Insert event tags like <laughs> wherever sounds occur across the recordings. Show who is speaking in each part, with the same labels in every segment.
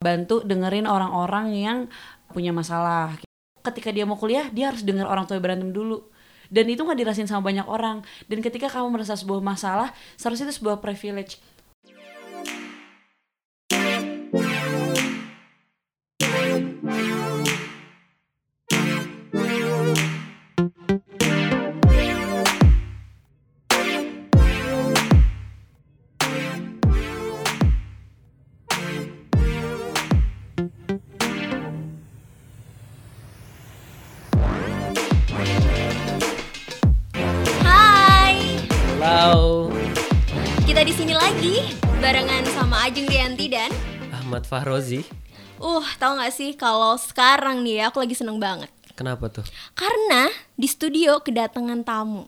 Speaker 1: bantu dengerin orang-orang yang punya masalah. Ketika dia mau kuliah, dia harus denger orang tua berantem dulu. Dan itu nggak dirasain sama banyak orang. Dan ketika kamu merasa sebuah masalah, seharusnya itu sebuah privilege.
Speaker 2: Fahrozi.
Speaker 3: uh, tahu nggak sih kalau sekarang nih ya aku lagi seneng banget
Speaker 2: Kenapa tuh?
Speaker 3: karena di studio kedatangan tamu.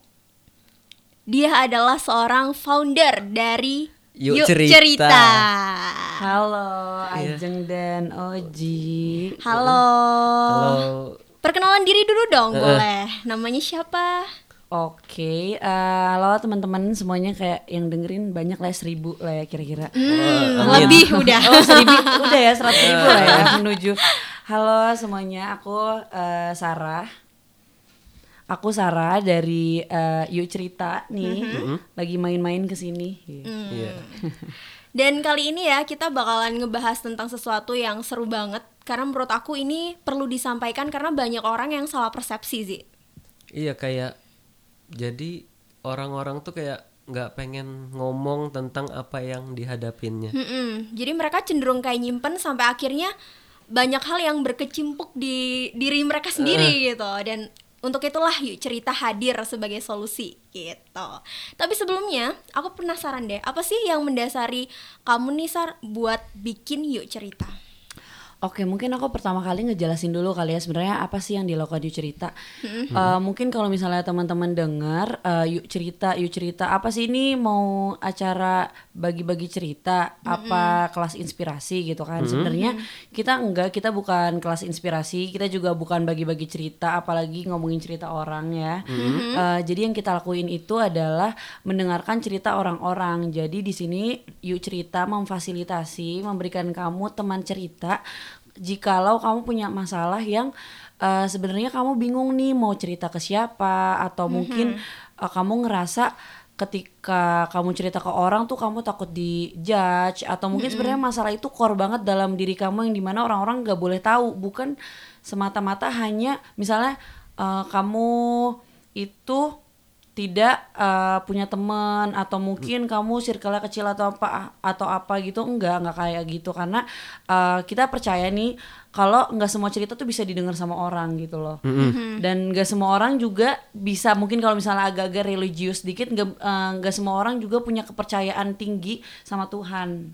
Speaker 3: Dia adalah seorang founder dari
Speaker 2: Yuk Cerita.
Speaker 1: Halo,
Speaker 2: Iya.
Speaker 1: Ajeng dan Oji.
Speaker 3: Halo.
Speaker 2: Halo.
Speaker 3: Perkenalan diri dulu dong,
Speaker 2: Eh.
Speaker 3: boleh. Namanya siapa?
Speaker 1: Oke, eh, halo teman-teman semuanya kayak yang dengerin banyak lah seribu lah ya kira-kira.
Speaker 3: Hmm,
Speaker 2: amin.
Speaker 3: lebih udah.
Speaker 1: Oh seribu, udah ya seratus ribu lah ya <laughs> menuju. Halo semuanya, aku eh, Sarah. Aku Sarah dari eh, Yuk Cerita nih, lagi main-main ke sini.
Speaker 2: Iya. <laughs>
Speaker 3: Dan kali ini ya kita bakalan ngebahas tentang sesuatu yang seru banget karena menurut aku ini perlu disampaikan karena banyak orang yang salah persepsi sih.
Speaker 2: Iya kayak jadi orang-orang tuh kayak nggak pengen ngomong tentang apa yang dihadapinnya.
Speaker 3: Mm-mm. Jadi mereka cenderung kayak nyimpen sampai akhirnya banyak hal yang berkecimpung di diri mereka sendiri gitu dan untuk itulah yuk cerita hadir sebagai solusi gitu. Tapi sebelumnya aku penasaran deh, apa sih yang mendasari kamu nih Sar buat bikin yuk cerita?
Speaker 1: Oke, mungkin aku pertama kali ngejelasin dulu kali ya sebenarnya apa sih yang dilakukan Yuk Cerita. Eh, mungkin kalau misalnya teman-teman dengar eh, Yuk Cerita, Yuk Cerita apa sih ini mau acara bagi-bagi cerita, apa kelas inspirasi gitu kan. Sebenarnya kita enggak, kita bukan kelas inspirasi, kita juga bukan bagi-bagi cerita apalagi ngomongin cerita orang ya. Eh, jadi yang kita lakuin itu adalah mendengarkan cerita orang-orang. Jadi di sini Yuk Cerita memfasilitasi, memberikan kamu teman cerita jikalau kamu punya masalah yang eh, sebenarnya kamu bingung nih mau cerita ke siapa atau mungkin eh, kamu ngerasa ketika kamu cerita ke orang tuh kamu takut di judge atau mungkin sebenarnya masalah itu core banget dalam diri kamu yang di mana orang-orang nggak boleh tahu. Bukan semata-mata hanya misalnya eh, kamu itu tidak eh, punya teman atau mungkin kamu circle kecil atau apa atau apa gitu enggak enggak kayak gitu. Karena eh, kita percaya nih kalau nggak semua cerita tuh bisa didengar sama orang gitu loh. Dan nggak semua orang juga bisa mungkin kalau misalnya agak-agak religius dikit nggak nggak semua orang juga punya kepercayaan tinggi sama Tuhan.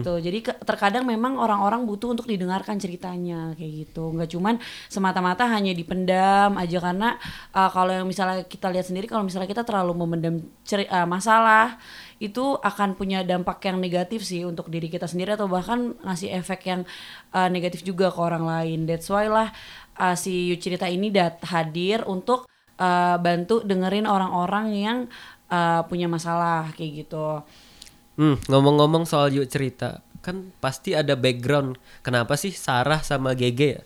Speaker 1: Gitu. Jadi ke- terkadang memang orang-orang butuh untuk didengarkan ceritanya kayak gitu. Nggak cuman semata-mata hanya dipendam aja karena uh, kalau yang misalnya kita lihat sendiri kalau misalnya kita terlalu memendam ceri- uh, masalah itu akan punya dampak yang negatif sih untuk diri kita sendiri atau bahkan ngasih efek yang uh, negatif juga ke orang lain that's why lah uh, si Yu cerita ini dat hadir untuk uh, bantu dengerin orang-orang yang uh, punya masalah kayak gitu
Speaker 2: Hmm, ngomong-ngomong soal yuk cerita, kan pasti ada background. Kenapa sih Sarah sama Gege ya?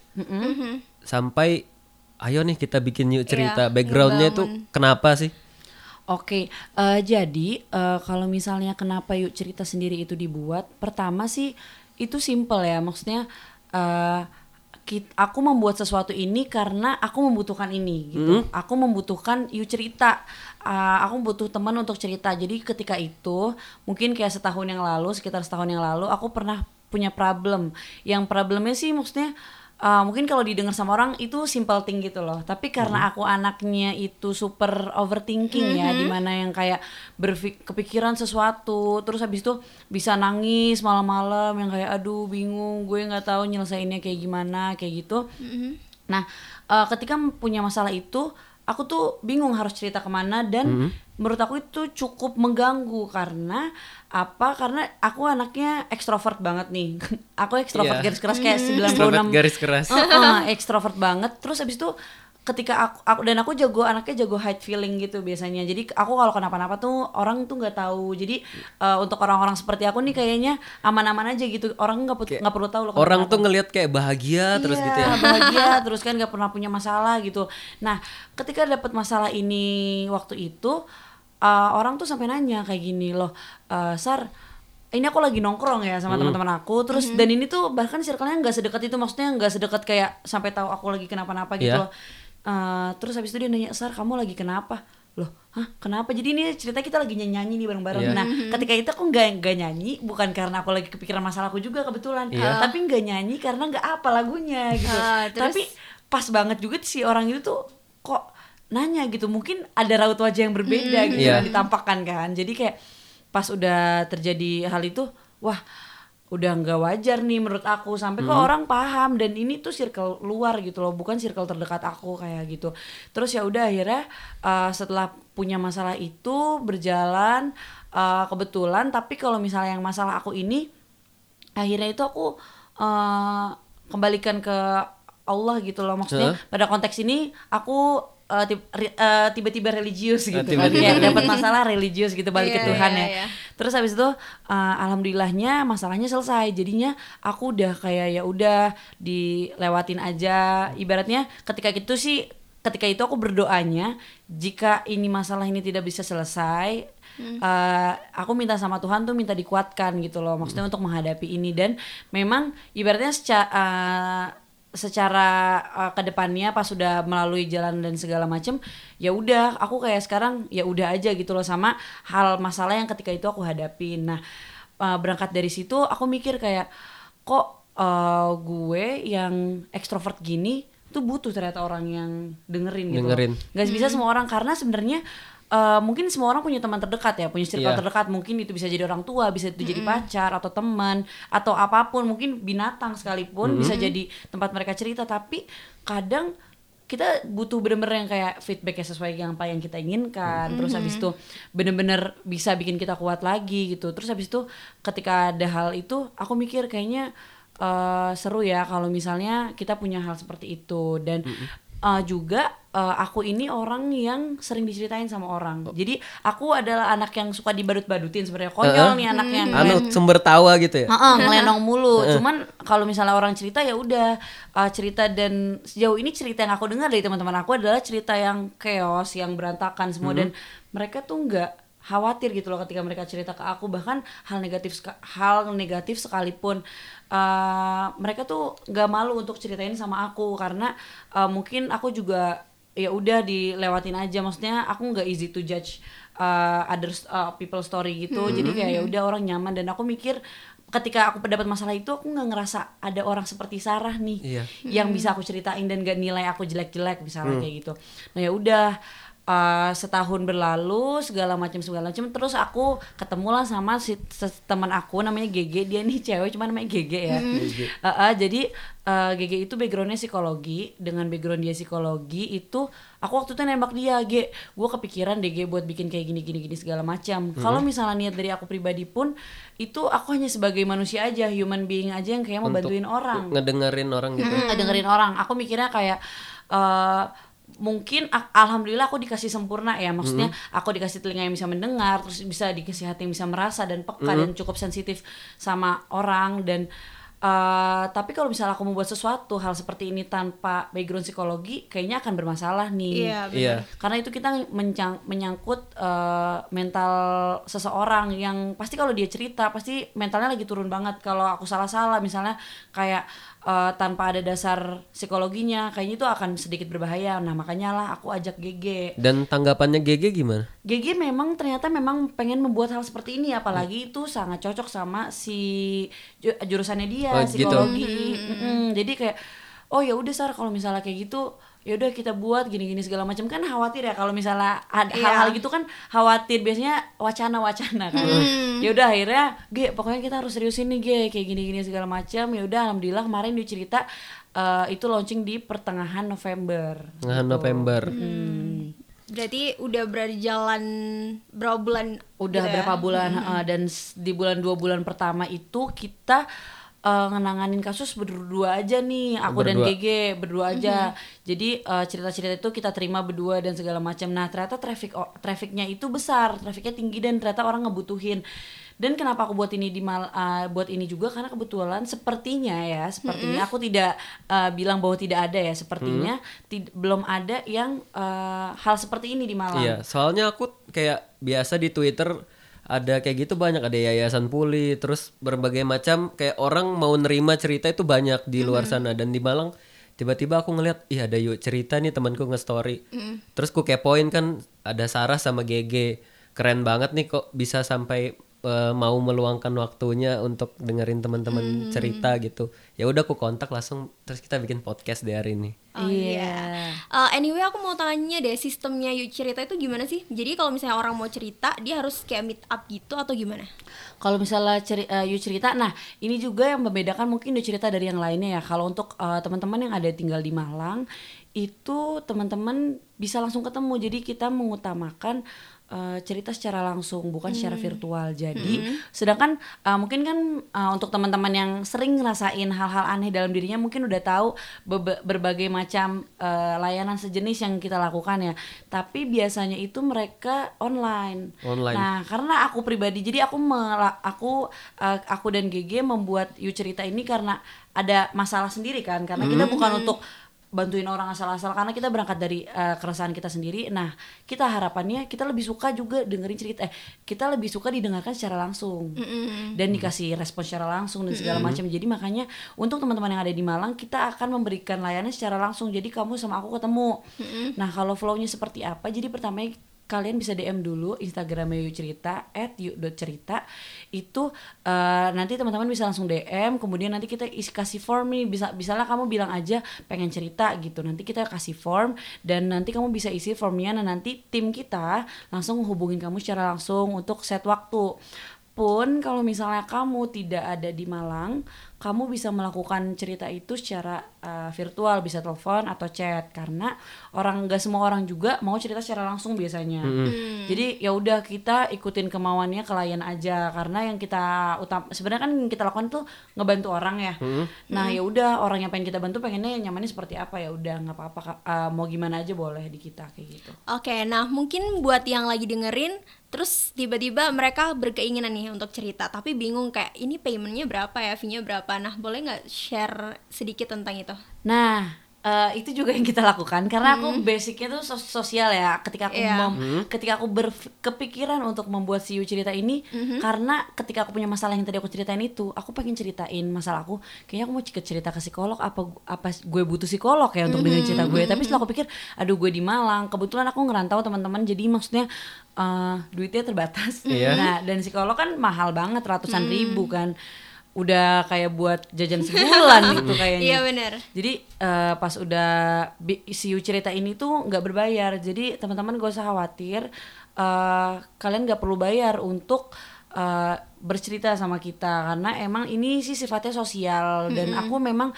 Speaker 2: Sampai ayo nih kita bikin yuk cerita.
Speaker 3: Iya,
Speaker 2: Backgroundnya tuh kenapa sih?
Speaker 1: Oke, eh, jadi eh, kalau misalnya kenapa yuk cerita sendiri itu dibuat, pertama sih itu simple ya, maksudnya eh, kit- aku membuat sesuatu ini karena aku membutuhkan ini gitu. Aku membutuhkan yuk cerita. Eh, aku butuh teman untuk cerita. Jadi ketika itu mungkin kayak setahun yang lalu, sekitar setahun yang lalu, aku pernah punya problem. Yang problemnya sih maksudnya Uh, mungkin kalau didengar sama orang itu simple thing gitu loh. Tapi karena aku anaknya itu super overthinking ya di mana yang kayak berfik kepikiran sesuatu terus habis itu bisa nangis malam-malam yang kayak aduh bingung gue nggak tahu nyelesainnya kayak gimana kayak gitu. Nah uh, ketika punya masalah itu aku tuh bingung harus cerita ke mana dan menurut aku itu cukup mengganggu karena apa? Karena aku anaknya ekstrovert banget nih. <laughs> Aku ekstrovert
Speaker 2: Iya.
Speaker 1: garis keras kayak 96
Speaker 2: Extrovert garis keras.
Speaker 1: Heeh, ekstrovert banget. Terus abis itu ketika aku, aku dan aku jago anaknya jago hide feeling gitu biasanya. Jadi aku kalau kenapa-napa tuh orang tuh nggak tahu. Jadi uh, untuk orang-orang seperti aku nih kayaknya aman-aman aja gitu. Orang nggak pu- nggak perlu tahu loh
Speaker 2: Orang tuh ngelihat kayak bahagia terus
Speaker 1: Iya,
Speaker 2: gitu ya.
Speaker 1: bahagia <laughs> terus kan nggak pernah punya masalah gitu. Nah ketika dapat masalah ini waktu itu uh, orang tuh sampai nanya kayak gini loh uh, sar ini aku lagi nongkrong ya sama teman-teman aku. Terus dan ini tuh bahkan circle-nya nggak sedekat itu. Maksudnya nggak sedekat kayak sampai tahu aku lagi kenapa-napa gitu
Speaker 2: Iya.
Speaker 1: loh Uh, terus habis itu dia nanya sar kamu lagi kenapa loh hah kenapa jadi ini cerita kita lagi nyanyi nyanyi nih bareng-bareng
Speaker 2: Iya.
Speaker 1: nah ketika itu aku nggak nggak nyanyi bukan karena aku lagi kepikiran masalahku juga kebetulan
Speaker 2: Iya.
Speaker 1: tapi nggak nyanyi karena nggak apa lagunya gitu
Speaker 3: Ah, terus?
Speaker 1: tapi pas banget juga si orang itu tuh kok nanya gitu mungkin ada raut wajah yang berbeda gitu
Speaker 2: Iya.
Speaker 1: yang ditampakkan kan jadi kayak pas udah terjadi hal itu wah udah nggak wajar nih menurut aku. Sampai kok orang paham dan ini tuh circle luar gitu loh bukan circle terdekat aku kayak gitu. Terus ya udah akhirnya uh, setelah punya masalah itu berjalan uh, kebetulan tapi kalau misalnya yang masalah aku ini akhirnya itu aku uh, kembalikan ke Allah gitu loh. Maksudnya
Speaker 2: Heeh.
Speaker 1: pada konteks ini aku uh, tib- ri- uh, tiba-tiba religius gitu kan.
Speaker 2: tiba-tiba.
Speaker 1: kayak dapat masalah religius gitu balik ke
Speaker 3: Iya,
Speaker 1: Tuhan
Speaker 3: iya,
Speaker 1: ya.
Speaker 3: iya.
Speaker 1: terus habis itu uh, alhamdulillahnya masalahnya selesai. Jadinya aku udah kayak ya udah dilewatin aja. Ibaratnya ketika itu sih ketika itu aku berdoanya jika ini masalah ini tidak bisa selesai uh, aku minta sama Tuhan tuh minta dikuatkan gitu loh. Maksudnya untuk menghadapi ini. Dan memang ibaratnya secara secara uh, ke depannya pas sudah melalui jalan dan segala macem ya udah aku kayak sekarang ya udah aja gitu loh sama hal masalah yang ketika itu aku hadapin nah uh, berangkat dari situ aku mikir kayak kok uh, gue yang ekstrovert gini tuh butuh ternyata orang yang dengerin gitu loh.
Speaker 2: Dengerin.
Speaker 1: nggak bisa semua orang karena sebenarnya uh, mungkin semua orang punya teman terdekat ya punya circle
Speaker 2: Iya.
Speaker 1: terdekat. Mungkin itu bisa jadi orang tua bisa itu jadi pacar atau teman atau apa pun. Mungkin binatang sekalipun bisa jadi tempat mereka cerita. Tapi kadang kita butuh bener-bener yang kayak feedback yang sesuai yang apa yang kita inginkan. Terus habis itu bener-bener bisa bikin kita kuat lagi gitu. Terus habis itu ketika ada hal itu aku mikir kayaknya eh, seru ya kalau misalnya kita punya hal seperti itu. Dan eh, juga eh, aku ini orang yang sering diceritain sama orang. Jadi aku adalah anak yang suka dibadut-badutin sebenarnya. Konyol nih anaknya.
Speaker 2: Anu sumber tawa gitu ya.
Speaker 1: Heeh, ngelenong mulu. Cuman kalau misalnya orang cerita ya udah uh, cerita dan sejauh ini cerita yang aku dengar dari teman-teman aku adalah cerita yang chaos, yang berantakan semua. Dan mereka tuh nggak khawatir gitu loh ketika mereka cerita ke aku. Bahkan hal negatif hal negatif sekalipun uh, mereka tuh nggak malu untuk ceritain sama aku. Karena uh, mungkin aku juga ya udah dilewatin aja. Maksudnya aku nggak easy to judge uh, others uh, people story gitu. Jadi kayak ya udah orang nyaman. Dan aku mikir ketika aku dapat masalah itu aku nggak ngerasa ada orang seperti Sarah nih
Speaker 2: Iya.
Speaker 1: yang bisa aku ceritain dan gak nilai aku jelek-jelek misalnya kayak gitu. Nah ya udah uh, setahun berlalu segala macam segala macam. Terus aku ketemulah sama si teman aku namanya Gege dia nih cewek cuma namanya Gege ya. Uh, uh, jadi uh, Gege itu backgroundnya psikologi. Dengan background dia psikologi itu aku waktu itu nembak dia Ge gue kepikiran deh Ge buat bikin kayak gini gini gini segala macam. Kalau misalnya niat dari aku pribadi pun itu aku hanya sebagai manusia aja human being aja yang kayak mau
Speaker 2: Untuk
Speaker 1: bantuin orang.
Speaker 2: Ngedengerin orang gitu.
Speaker 1: Mm, ngedengerin orang. Aku mikirnya kayak eh mungkin a- alhamdulillah aku dikasih sempurna ya maksudnya aku dikasih telinga yang bisa mendengar terus bisa dikasih hati yang bisa merasa dan peka dan cukup sensitif sama orang dan eh tapi kalau misalnya aku mau buat sesuatu hal seperti ini tanpa background psikologi kayaknya akan bermasalah nih
Speaker 3: Iya, benar.
Speaker 2: Iya.
Speaker 1: karena itu kita mencang- menyangkut eh, mental seseorang yang pasti kalau dia cerita pasti mentalnya lagi turun banget kalau aku salah-salah misalnya kayak eh, tanpa ada dasar psikologinya kayaknya itu akan sedikit berbahaya nah makanya lah aku ajak GG
Speaker 2: Dan tanggapannya GG gimana?
Speaker 1: GG memang ternyata memang pengen membuat hal seperti ini apalagi itu sangat cocok sama si ju- jurusannya dia
Speaker 2: Oh, gitu.
Speaker 1: psikologi Mm-mm. jadi kayak oh ya udah sar kalau misalnya kayak gitu ya udah kita buat gini-gini segala macam kan khawatir ya kalau misalnya ada
Speaker 3: Iya.
Speaker 1: hal-hal gitu kan khawatir biasanya wacana-wacana kan ya udah akhirnya G pokoknya kita harus seriusin nih G kayak gini-gini segala macam ya udah alhamdulillah kemarin dia cerita eh, itu launching di pertengahan November
Speaker 2: Tengah November.
Speaker 1: Hmm.
Speaker 3: Berarti udah berjalan berapa bulan?
Speaker 1: udah
Speaker 3: gitu ya?
Speaker 1: berapa bulan uh, dan di bulan dua bulan pertama itu kita uh, ngenanganin kasus berdua aja nih aku dan
Speaker 2: Berdua.
Speaker 1: GG berdua aja. Jadi uh, cerita-cerita itu kita terima berdua dan segala macam. Nah ternyata traffic trafficnya itu besar trafficnya tinggi dan ternyata orang ngebutuhin. Dan kenapa aku buat ini di mal uh, buat ini juga? Karena kebetulan sepertinya ya sepertinya aku tidak uh, bilang bahwa tidak ada ya. Sepertinya tid- belum ada yang uh, hal seperti ini di Malang.
Speaker 2: Iya, soalnya aku kayak biasa di Twitter ada kayak gitu banyak ada yayasan puli terus berbagai macam kayak orang mau nerima cerita itu banyak di luar sana. Dan di Malang tiba-tiba aku ngeliat ih ada yuk cerita nih temanku nge-story. Terus ku kepoin kan ada Sarah sama GG keren banget nih kok bisa sampai eh, mau meluangkan waktunya untuk dengerin teman-teman cerita gitu ya udah aku kontak langsung terus kita bikin podcast di hari ini
Speaker 3: Oh iya. Uh, anyway aku mau tanya deh sistemnya yuk cerita itu gimana sih? Jadi kalau misalnya orang mau cerita dia harus kayak meet up gitu atau gimana?
Speaker 1: Kalau misalnya ceri, eh, you cerita, nah ini juga yang membedakan mungkin you cerita dari yang lainnya ya. Kalau untuk eh, teman-teman yang ada tinggal di Malang, itu teman-teman bisa langsung ketemu. Jadi kita mengutamakan eh, cerita secara langsung, bukan secara virtual. Jadi, sedangkan eh, mungkin kan eh, untuk teman-teman yang sering ngerasain hal-hal aneh dalam dirinya, mungkin udah tahu bebe- berbagai macam eh, layanan sejenis yang kita lakukan ya. Tapi biasanya itu mereka online.
Speaker 2: Online.
Speaker 1: Nah, karena aku pribadi jadi aku aku eh, aku dan GG membuat You cerita ini karena ada masalah sendiri kan karena kita bukan untuk bantuin orang asal-asal karena kita berangkat dari eh, keresahan kita sendiri. Nah, kita harapannya kita lebih suka juga dengerin cerita eh kita lebih suka didengarkan secara langsung. Dan dikasih respon secara langsung dan segala macam. Jadi makanya untuk teman-teman yang ada di Malang kita akan memberikan layanan secara langsung. Jadi kamu sama aku ketemu. Nah, kalau flow-nya seperti apa? Jadi pertama kalian bisa DM dulu Instagramnya yuk cerita at yuk.cerita itu eh, nanti teman-teman bisa langsung DM kemudian nanti kita isi kasih form nih. Bisa misalnya kamu bilang aja pengen cerita gitu. Nanti kita kasih form dan nanti kamu bisa isi formnya nah nanti tim kita langsung hubungin kamu secara langsung untuk set waktu. Pun kalau misalnya kamu tidak ada di Malang, kamu bisa melakukan cerita itu secara uh, virtual, bisa telepon atau chat karena orang nggak semua orang juga mau cerita secara langsung biasanya. Jadi ya udah kita ikutin kemauannya klien aja karena yang kita utam sebenarnya kan yang kita lakukan tuh ngebantu orang ya. Nah ya udah orang yang pengen kita bantu pengennya nyamannya seperti apa ya udah nggak apa-apa. Uh, mau gimana aja boleh di kita kayak gitu.
Speaker 3: Oke, nah mungkin buat yang lagi dengerin terus tiba-tiba mereka berkeinginan nih untuk cerita tapi bingung kayak ini paymentnya berapa ya fee-nya berapa nah boleh nggak share sedikit tentang itu
Speaker 1: Nah, eh, itu juga yang kita lakukan karena aku basicnya tuh sos- sosial ya. Ketika aku
Speaker 3: Iya.
Speaker 1: mem- ketika aku berkepikiran untuk membuat siu cerita ini karena ketika aku punya masalah yang tadi aku ceritain itu, aku pengen ceritain masalah aku. Kayaknya aku mau cer- cerita ke psikolog apa apa gue butuh psikolog ya untuk dengerin cerita gue. Tapi setelah aku pikir, aduh gue di Malang, kebetulan aku ngerantau teman-teman jadi maksudnya eh, duitnya terbatas.
Speaker 2: Iya.
Speaker 1: Nah, dan psikolog kan mahal banget ratusan ribu kan. Udah kayak buat jajan sebulan <laughs> gitu kayaknya.
Speaker 3: iya benar
Speaker 1: Jadi eh, pas udah bi- si Yu cerita ini tuh nggak berbayar. Jadi teman-teman gak usah khawatir. eh, kalian nggak perlu bayar untuk eh, bercerita sama kita karena emang ini sih sifatnya sosial dan aku memang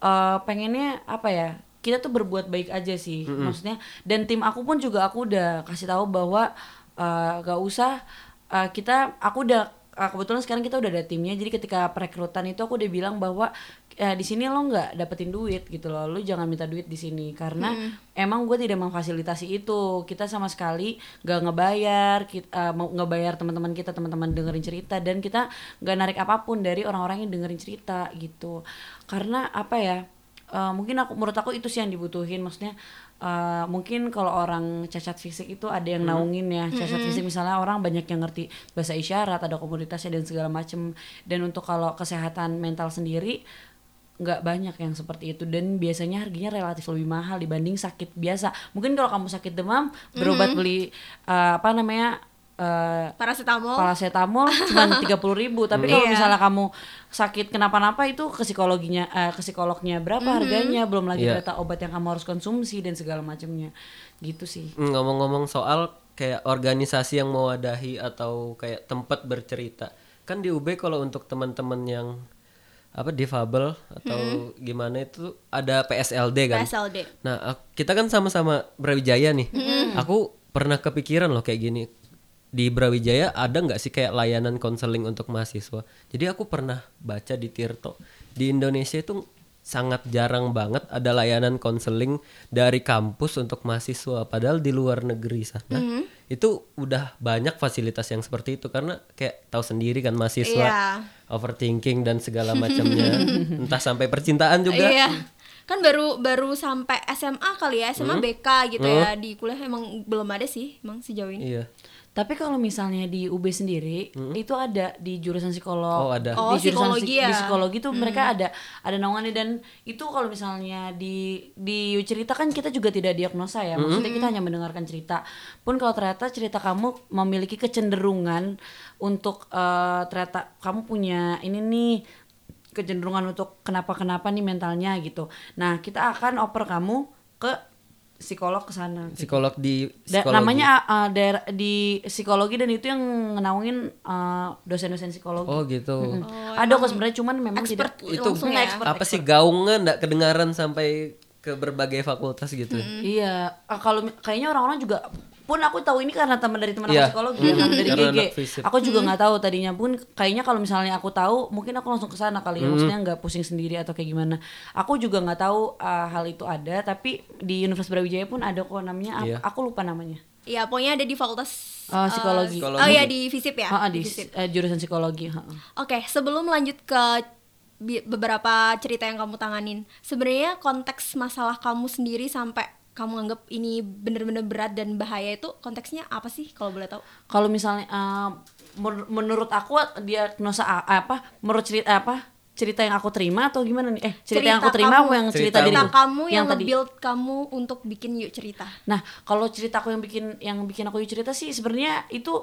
Speaker 1: eh, pengennya apa ya? Kita tuh berbuat baik aja sih. Maksudnya dan tim aku pun juga aku udah kasih tahu bahwa eh, gak usah eh, kita aku udah uh, kebetulan sekarang kita udah ada timnya. Jadi ketika perekrutan itu aku udah bilang bahwa eh, di sini lo nggak dapetin duit gitu loh. Lo jangan minta duit di sini karena emang gue tidak memfasilitasi itu. Kita sama sekali nggak ngebayar kita mau ngebayar teman-teman kita teman-teman dengerin cerita. Dan kita nggak narik apa pun dari orang-orang yang dengerin cerita gitu. Karena apa ya eh, mungkin aku menurut aku itu sih yang dibutuhin. Maksudnya eh, mungkin kalau orang cacat fisik itu ada yang naungin ya. Cacat fisik misalnya orang banyak yang ngerti bahasa isyarat ada komunitasnya dan segala macem. Dan untuk kalau kesehatan mental sendiri nggak banyak yang seperti itu. Dan biasanya harganya relatif lebih mahal dibanding sakit biasa. Mungkin kalau kamu sakit demam berobat beli eh, apa namanya eh,
Speaker 3: paracetamol
Speaker 1: paracetamol cuma <laughs> tiga puluh ribu tapi kalau
Speaker 3: Iya.
Speaker 1: misalnya kamu sakit kenapa-napa itu ke psikologinya eh, ke psikolognya berapa harganya belum lagi
Speaker 2: Iya.
Speaker 1: ternyata obat yang kamu harus konsumsi dan segala macamnya gitu sih
Speaker 2: Hmm, Ngomong-ngomong soal kayak organisasi yang mewadahi atau kayak tempat bercerita. Kan di UB kalau untuk teman-teman yang apa difabel atau gimana itu ada PSLD kan.
Speaker 3: PSLD
Speaker 2: Nah, kita kan sama-sama Brawijaya nih. Aku pernah kepikiran loh kayak gini. Di Brawijaya ada nggak sih kayak layanan konseling untuk mahasiswa jadi aku pernah baca di Tirto di Indonesia itu sangat jarang banget ada layanan konseling dari kampus untuk mahasiswa padahal di luar negeri sana
Speaker 3: Mm-hmm.
Speaker 2: itu udah banyak fasilitas yang seperti itu karena kayak tahu sendiri kan mahasiswa
Speaker 3: Iya.
Speaker 2: overthinking dan segala macamnya <laughs> entah sampai percintaan juga
Speaker 3: Iya. Kan baru baru sampai SMA kali ya, SMA BK gitu ya. Di kuliah emang belum ada sih, emang sejauh ini.
Speaker 2: iya
Speaker 1: Tapi kalau misalnya di UB sendiri itu ada di jurusan psikolog.
Speaker 2: Oh, ada.
Speaker 3: Oh,
Speaker 1: di jurusan
Speaker 3: psikologi
Speaker 1: psik-
Speaker 3: ya.
Speaker 1: Di psikologi tuh mereka ada ada naungannya dan itu kalau misalnya di di cerita kan kita juga tidak diagnosa ya. Maksudnya kita hanya mendengarkan cerita. Pun kalau ternyata cerita kamu memiliki kecenderungan untuk eh, ternyata kamu punya ini nih kecenderungan untuk kenapa-kenapa nih mentalnya gitu. Nah, kita akan oper kamu ke psikolog ke sana.
Speaker 2: psikolog di
Speaker 1: Da-
Speaker 2: psikologi.
Speaker 1: namanya uh, di psikologi dan itu yang ngenaungin uh, dosen-dosen psikologi.
Speaker 2: oh gitu
Speaker 1: Ada kok sebenarnya cuman memang
Speaker 3: Expert
Speaker 1: tidak
Speaker 2: itu
Speaker 3: langsung ya.
Speaker 2: apa sih gaungan nggak kedengaran sampai ke berbagai fakultas gitu
Speaker 1: Iya, Ah, kalau kayaknya orang-orang juga pun aku tahu ini karena teman dari teman
Speaker 2: Iya.
Speaker 1: aku psikologi ya, karena dari GG. Aku juga nggak tahu tadinya pun kayaknya kalau misalnya aku tahu mungkin aku langsung ke sana kali ya, maksudnya nggak pusing sendiri atau kayak gimana. Aku juga nggak tahu uh, hal itu ada, tapi di Universitas Brawijaya pun ada kok namanya.
Speaker 2: Iya.
Speaker 1: Aku lupa namanya.
Speaker 3: Iya, pokoknya ada di fakultas
Speaker 1: Uh, psikologi.
Speaker 3: eh, oh iya di FISIP ya.
Speaker 1: Ha-ha, di
Speaker 3: FISIP.
Speaker 1: uh, jurusan psikologi.
Speaker 3: Oke, sebelum lanjut ke bi- beberapa cerita yang kamu tanganin, sebenarnya konteks masalah kamu sendiri sampai kamu anggap ini bener-bener berat dan bahaya itu konteksnya apa sih kalau boleh tahu?
Speaker 1: kalau misalnya uh, menur- menurut aku diagnosa a- apa menurut cerita apa cerita yang aku terima atau gimana nih eh cerita, yang aku terima
Speaker 3: kamu,
Speaker 1: aku yang cerita,
Speaker 2: Cerita
Speaker 1: diriku
Speaker 3: cerita kamu yang,
Speaker 1: tadi
Speaker 3: nge-build kamu untuk bikin yuk cerita.
Speaker 1: nah kalau ceritaku yang bikin yang bikin aku cerita sih sebenarnya itu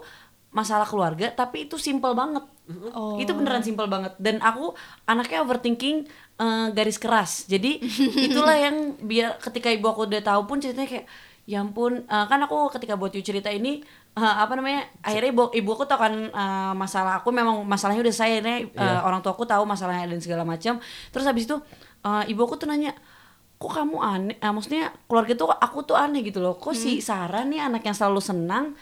Speaker 1: masalah keluarga tapi itu simple banget
Speaker 3: Oh.
Speaker 1: itu beneran simple banget dan aku anaknya overthinking eh, garis keras. Jadi <laughs> itulah yang biar ketika ibu aku udah tahu pun ceritanya kayak ya ampun eh, kan aku ketika buat you cerita ini eh, apa namanya akhirnya ibu ibu aku tahu kan eh, masalah aku memang masalahnya udah saya ini eh, orang tua aku tahu masalahnya dan segala macam. Terus habis itu eh, ibu aku tuh nanya kok kamu aneh ah, maksudnya keluarga tuh aku tuh aneh gitu loh. Kok si Sarah nih anak yang selalu senang?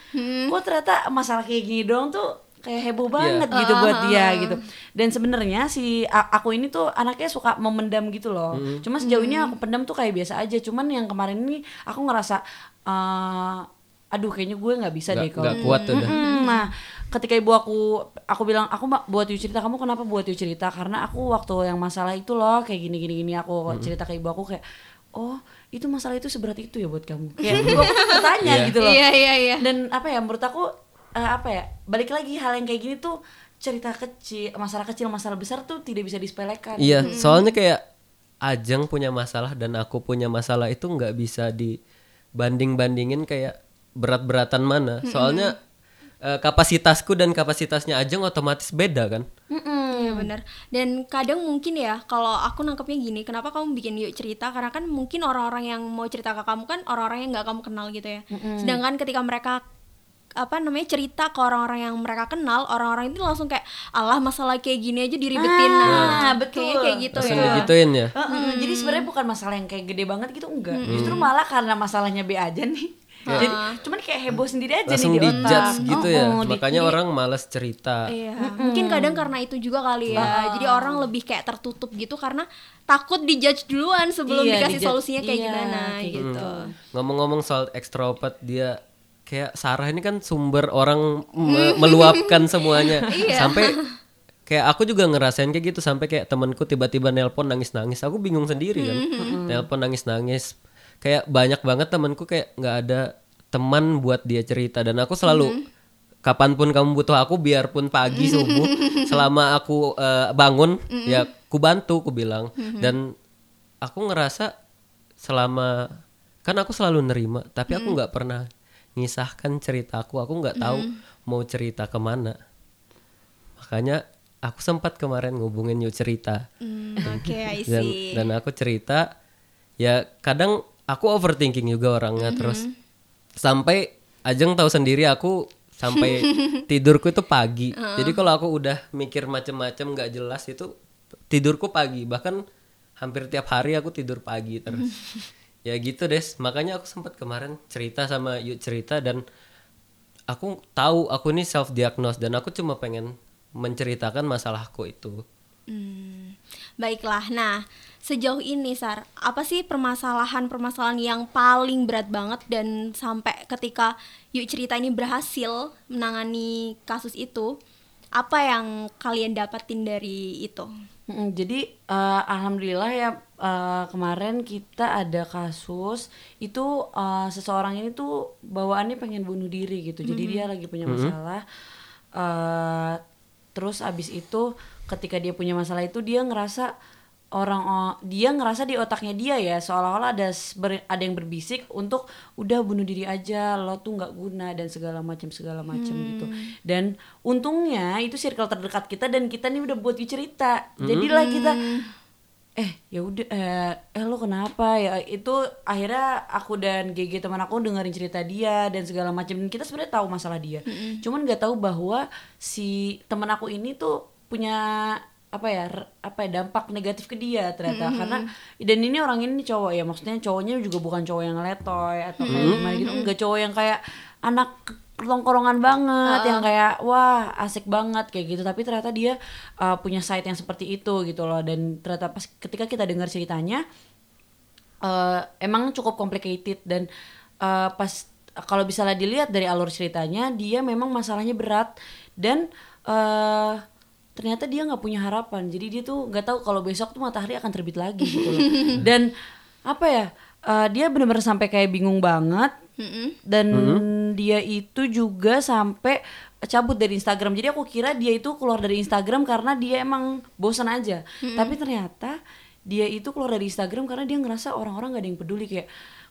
Speaker 1: Kok ternyata masalah kayak gini doang tuh kayak heboh banget gitu buat dia gitu. Dan sebenarnya si a- aku ini tuh anaknya suka memendam gitu loh. Cuma sejauh ini aku pendam tuh kayak biasa aja. Cuman yang kemarin ini aku ngerasa eh, aduh kayaknya gue nggak bisa deh
Speaker 2: nggak
Speaker 1: kalau
Speaker 2: kuat tuh dah.
Speaker 1: Mm, nah, ketika ibu aku aku bilang aku mbak buat you cerita kamu kenapa buat you cerita? Karena aku waktu yang masalah itu loh kayak gini gini gini aku cerita ke ibu aku kayak oh itu masalah itu seberat itu ya buat kamu. Kayak <laughs> ibu aku bertanya
Speaker 2: Iya.
Speaker 1: gitu loh.
Speaker 3: Iya iya iya.
Speaker 1: dan apa ya menurut aku eh, apa ya balik lagi hal yang kayak gini tuh cerita kecil masalah kecil masalah besar tuh tidak bisa disepelekan.
Speaker 2: Iya soalnya kayak Ajeng punya masalah dan aku punya masalah itu nggak bisa dibanding bandingin kayak berat-beratan mana. Soalnya eh, kapasitasku dan kapasitasnya Ajeng otomatis beda kan?
Speaker 3: Iya benar. Dan kadang mungkin ya kalau aku nangkepnya gini, kenapa kamu bikin yuk cerita? Karena kan mungkin orang-orang yang mau cerita ke kamu kan orang-orang yang nggak kamu kenal gitu ya. Sedangkan ketika mereka apa namanya cerita ke orang-orang yang mereka kenal, orang-orang itu langsung kayak Allah masalah kayak gini aja diribetin.
Speaker 1: Ah,
Speaker 3: nah,
Speaker 1: betul.
Speaker 3: Kayaknya kayak gitu
Speaker 2: langsung
Speaker 3: ya.
Speaker 2: digituin ya
Speaker 1: Heeh, Jadi sebenarnya bukan masalah yang kayak gede banget gitu enggak. Justru malah karena masalahnya B aja nih. Jadi cuman kayak heboh sendiri aja
Speaker 2: langsung
Speaker 1: nih di otak.
Speaker 2: gitu
Speaker 1: Oh,
Speaker 2: ya
Speaker 1: oh, di-
Speaker 2: makanya
Speaker 1: jadi-
Speaker 2: orang malas cerita
Speaker 3: Iya, mungkin kadang karena itu juga kali ya. Jadi orang lebih kayak tertutup gitu karena takut dijudge duluan sebelum
Speaker 1: Iya,
Speaker 3: dikasih
Speaker 1: dijudge.
Speaker 3: solusinya kayak
Speaker 1: Iya,
Speaker 3: gimana
Speaker 1: kayak
Speaker 3: gitu.
Speaker 2: ngomong-ngomong soal extrovert dia kayak Sarah ini kan sumber orang me- <laughs> meluapkan semuanya.
Speaker 3: Iya.
Speaker 2: sampai kayak aku juga ngerasain kayak gitu sampai kayak temanku tiba-tiba nelpon nangis-nangis. Aku bingung sendiri kan.
Speaker 3: Mm-hmm.
Speaker 2: nelpon nangis-nangis. Kayak banyak banget temanku kayak nggak ada teman buat dia cerita. Dan aku selalu
Speaker 3: Mm-hmm.
Speaker 2: kapan pun kamu butuh aku biarpun pagi subuh selama aku eh, bangun
Speaker 3: Mm-hmm.
Speaker 2: ya ku bantu ku bilang. Dan aku ngerasa selama kan aku selalu nerima tapi aku nggak pernah ngisahkan ceritaku. Aku nggak tahu mau cerita ke mana. Makanya aku sempat kemarin ngubungin yuk cerita.
Speaker 3: Hmm, Oke, I
Speaker 2: dan
Speaker 3: see.
Speaker 2: dan aku cerita ya kadang aku overthinking juga orangnya. Terus sampai Ajeng tahu sendiri aku sampai <laughs> tidurku itu pagi. Jadi kalau aku udah mikir macem-macem nggak jelas itu tidurku pagi. Bahkan hampir tiap hari aku tidur pagi terus <laughs> ya gitu des. Makanya aku sempat kemarin cerita sama yuk cerita dan aku tahu aku ini self diagnose dan aku cuma pengen menceritakan masalahku itu.
Speaker 3: Hmm, baiklah. Nah, sejauh ini Sar, apa sih permasalahan-permasalahan yang paling berat banget dan sampai ketika Yuk Cerita ini berhasil menangani kasus itu, apa yang kalian dapatin dari itu?
Speaker 1: Mm, jadi eh, alhamdulillah ya eh, kemarin kita ada kasus itu eh, seseorang ini tuh bawaannya pengen bunuh diri gitu. Jadi dia lagi punya masalah. eh, terus abis itu ketika dia punya masalah itu dia ngerasa orang dia ngerasa di otaknya dia ya seolah-olah ada ber- ada yang berbisik untuk udah bunuh diri aja lo tuh nggak guna dan segala macam segala macam gitu. Dan untungnya itu circle terdekat kita dan kita nih udah buat cerita. Jadilah kita eh ya udah eh, eh lo kenapa ya? Itu akhirnya aku dan GG teman aku dengerin cerita dia dan segala macam dan kita sebenarnya tahu masalah dia. Cuman nggak tahu bahwa si teman aku ini tuh punya apa ya apa ya dampak negatif ke dia ternyata. Karena dan ini orang ini cowok ya maksudnya cowoknya juga bukan cowok yang letoy atau kayak gimana gitu. Enggak cowok yang kayak anak tongkorongan banget yang kayak wah asik banget kayak gitu. Tapi ternyata dia uh, punya side yang seperti itu gitu loh. Dan ternyata pas ketika kita dengar ceritanya eh, emang cukup complicated. Dan eh, pas kalau misalnya dilihat dari alur ceritanya dia memang masalahnya berat. Dan eh, ternyata dia nggak punya harapan. Jadi dia tuh nggak tahu kalau besok tuh matahari akan terbit lagi gitu loh. <laughs> Dan apa ya eh, dia benar-benar sampai kayak bingung banget. Dan dia itu juga sampai cabut dari Instagram. Jadi aku kira dia itu keluar dari Instagram karena dia emang bosan aja. Tapi ternyata dia itu keluar dari Instagram karena dia ngerasa orang-orang gak ada yang peduli. Kayak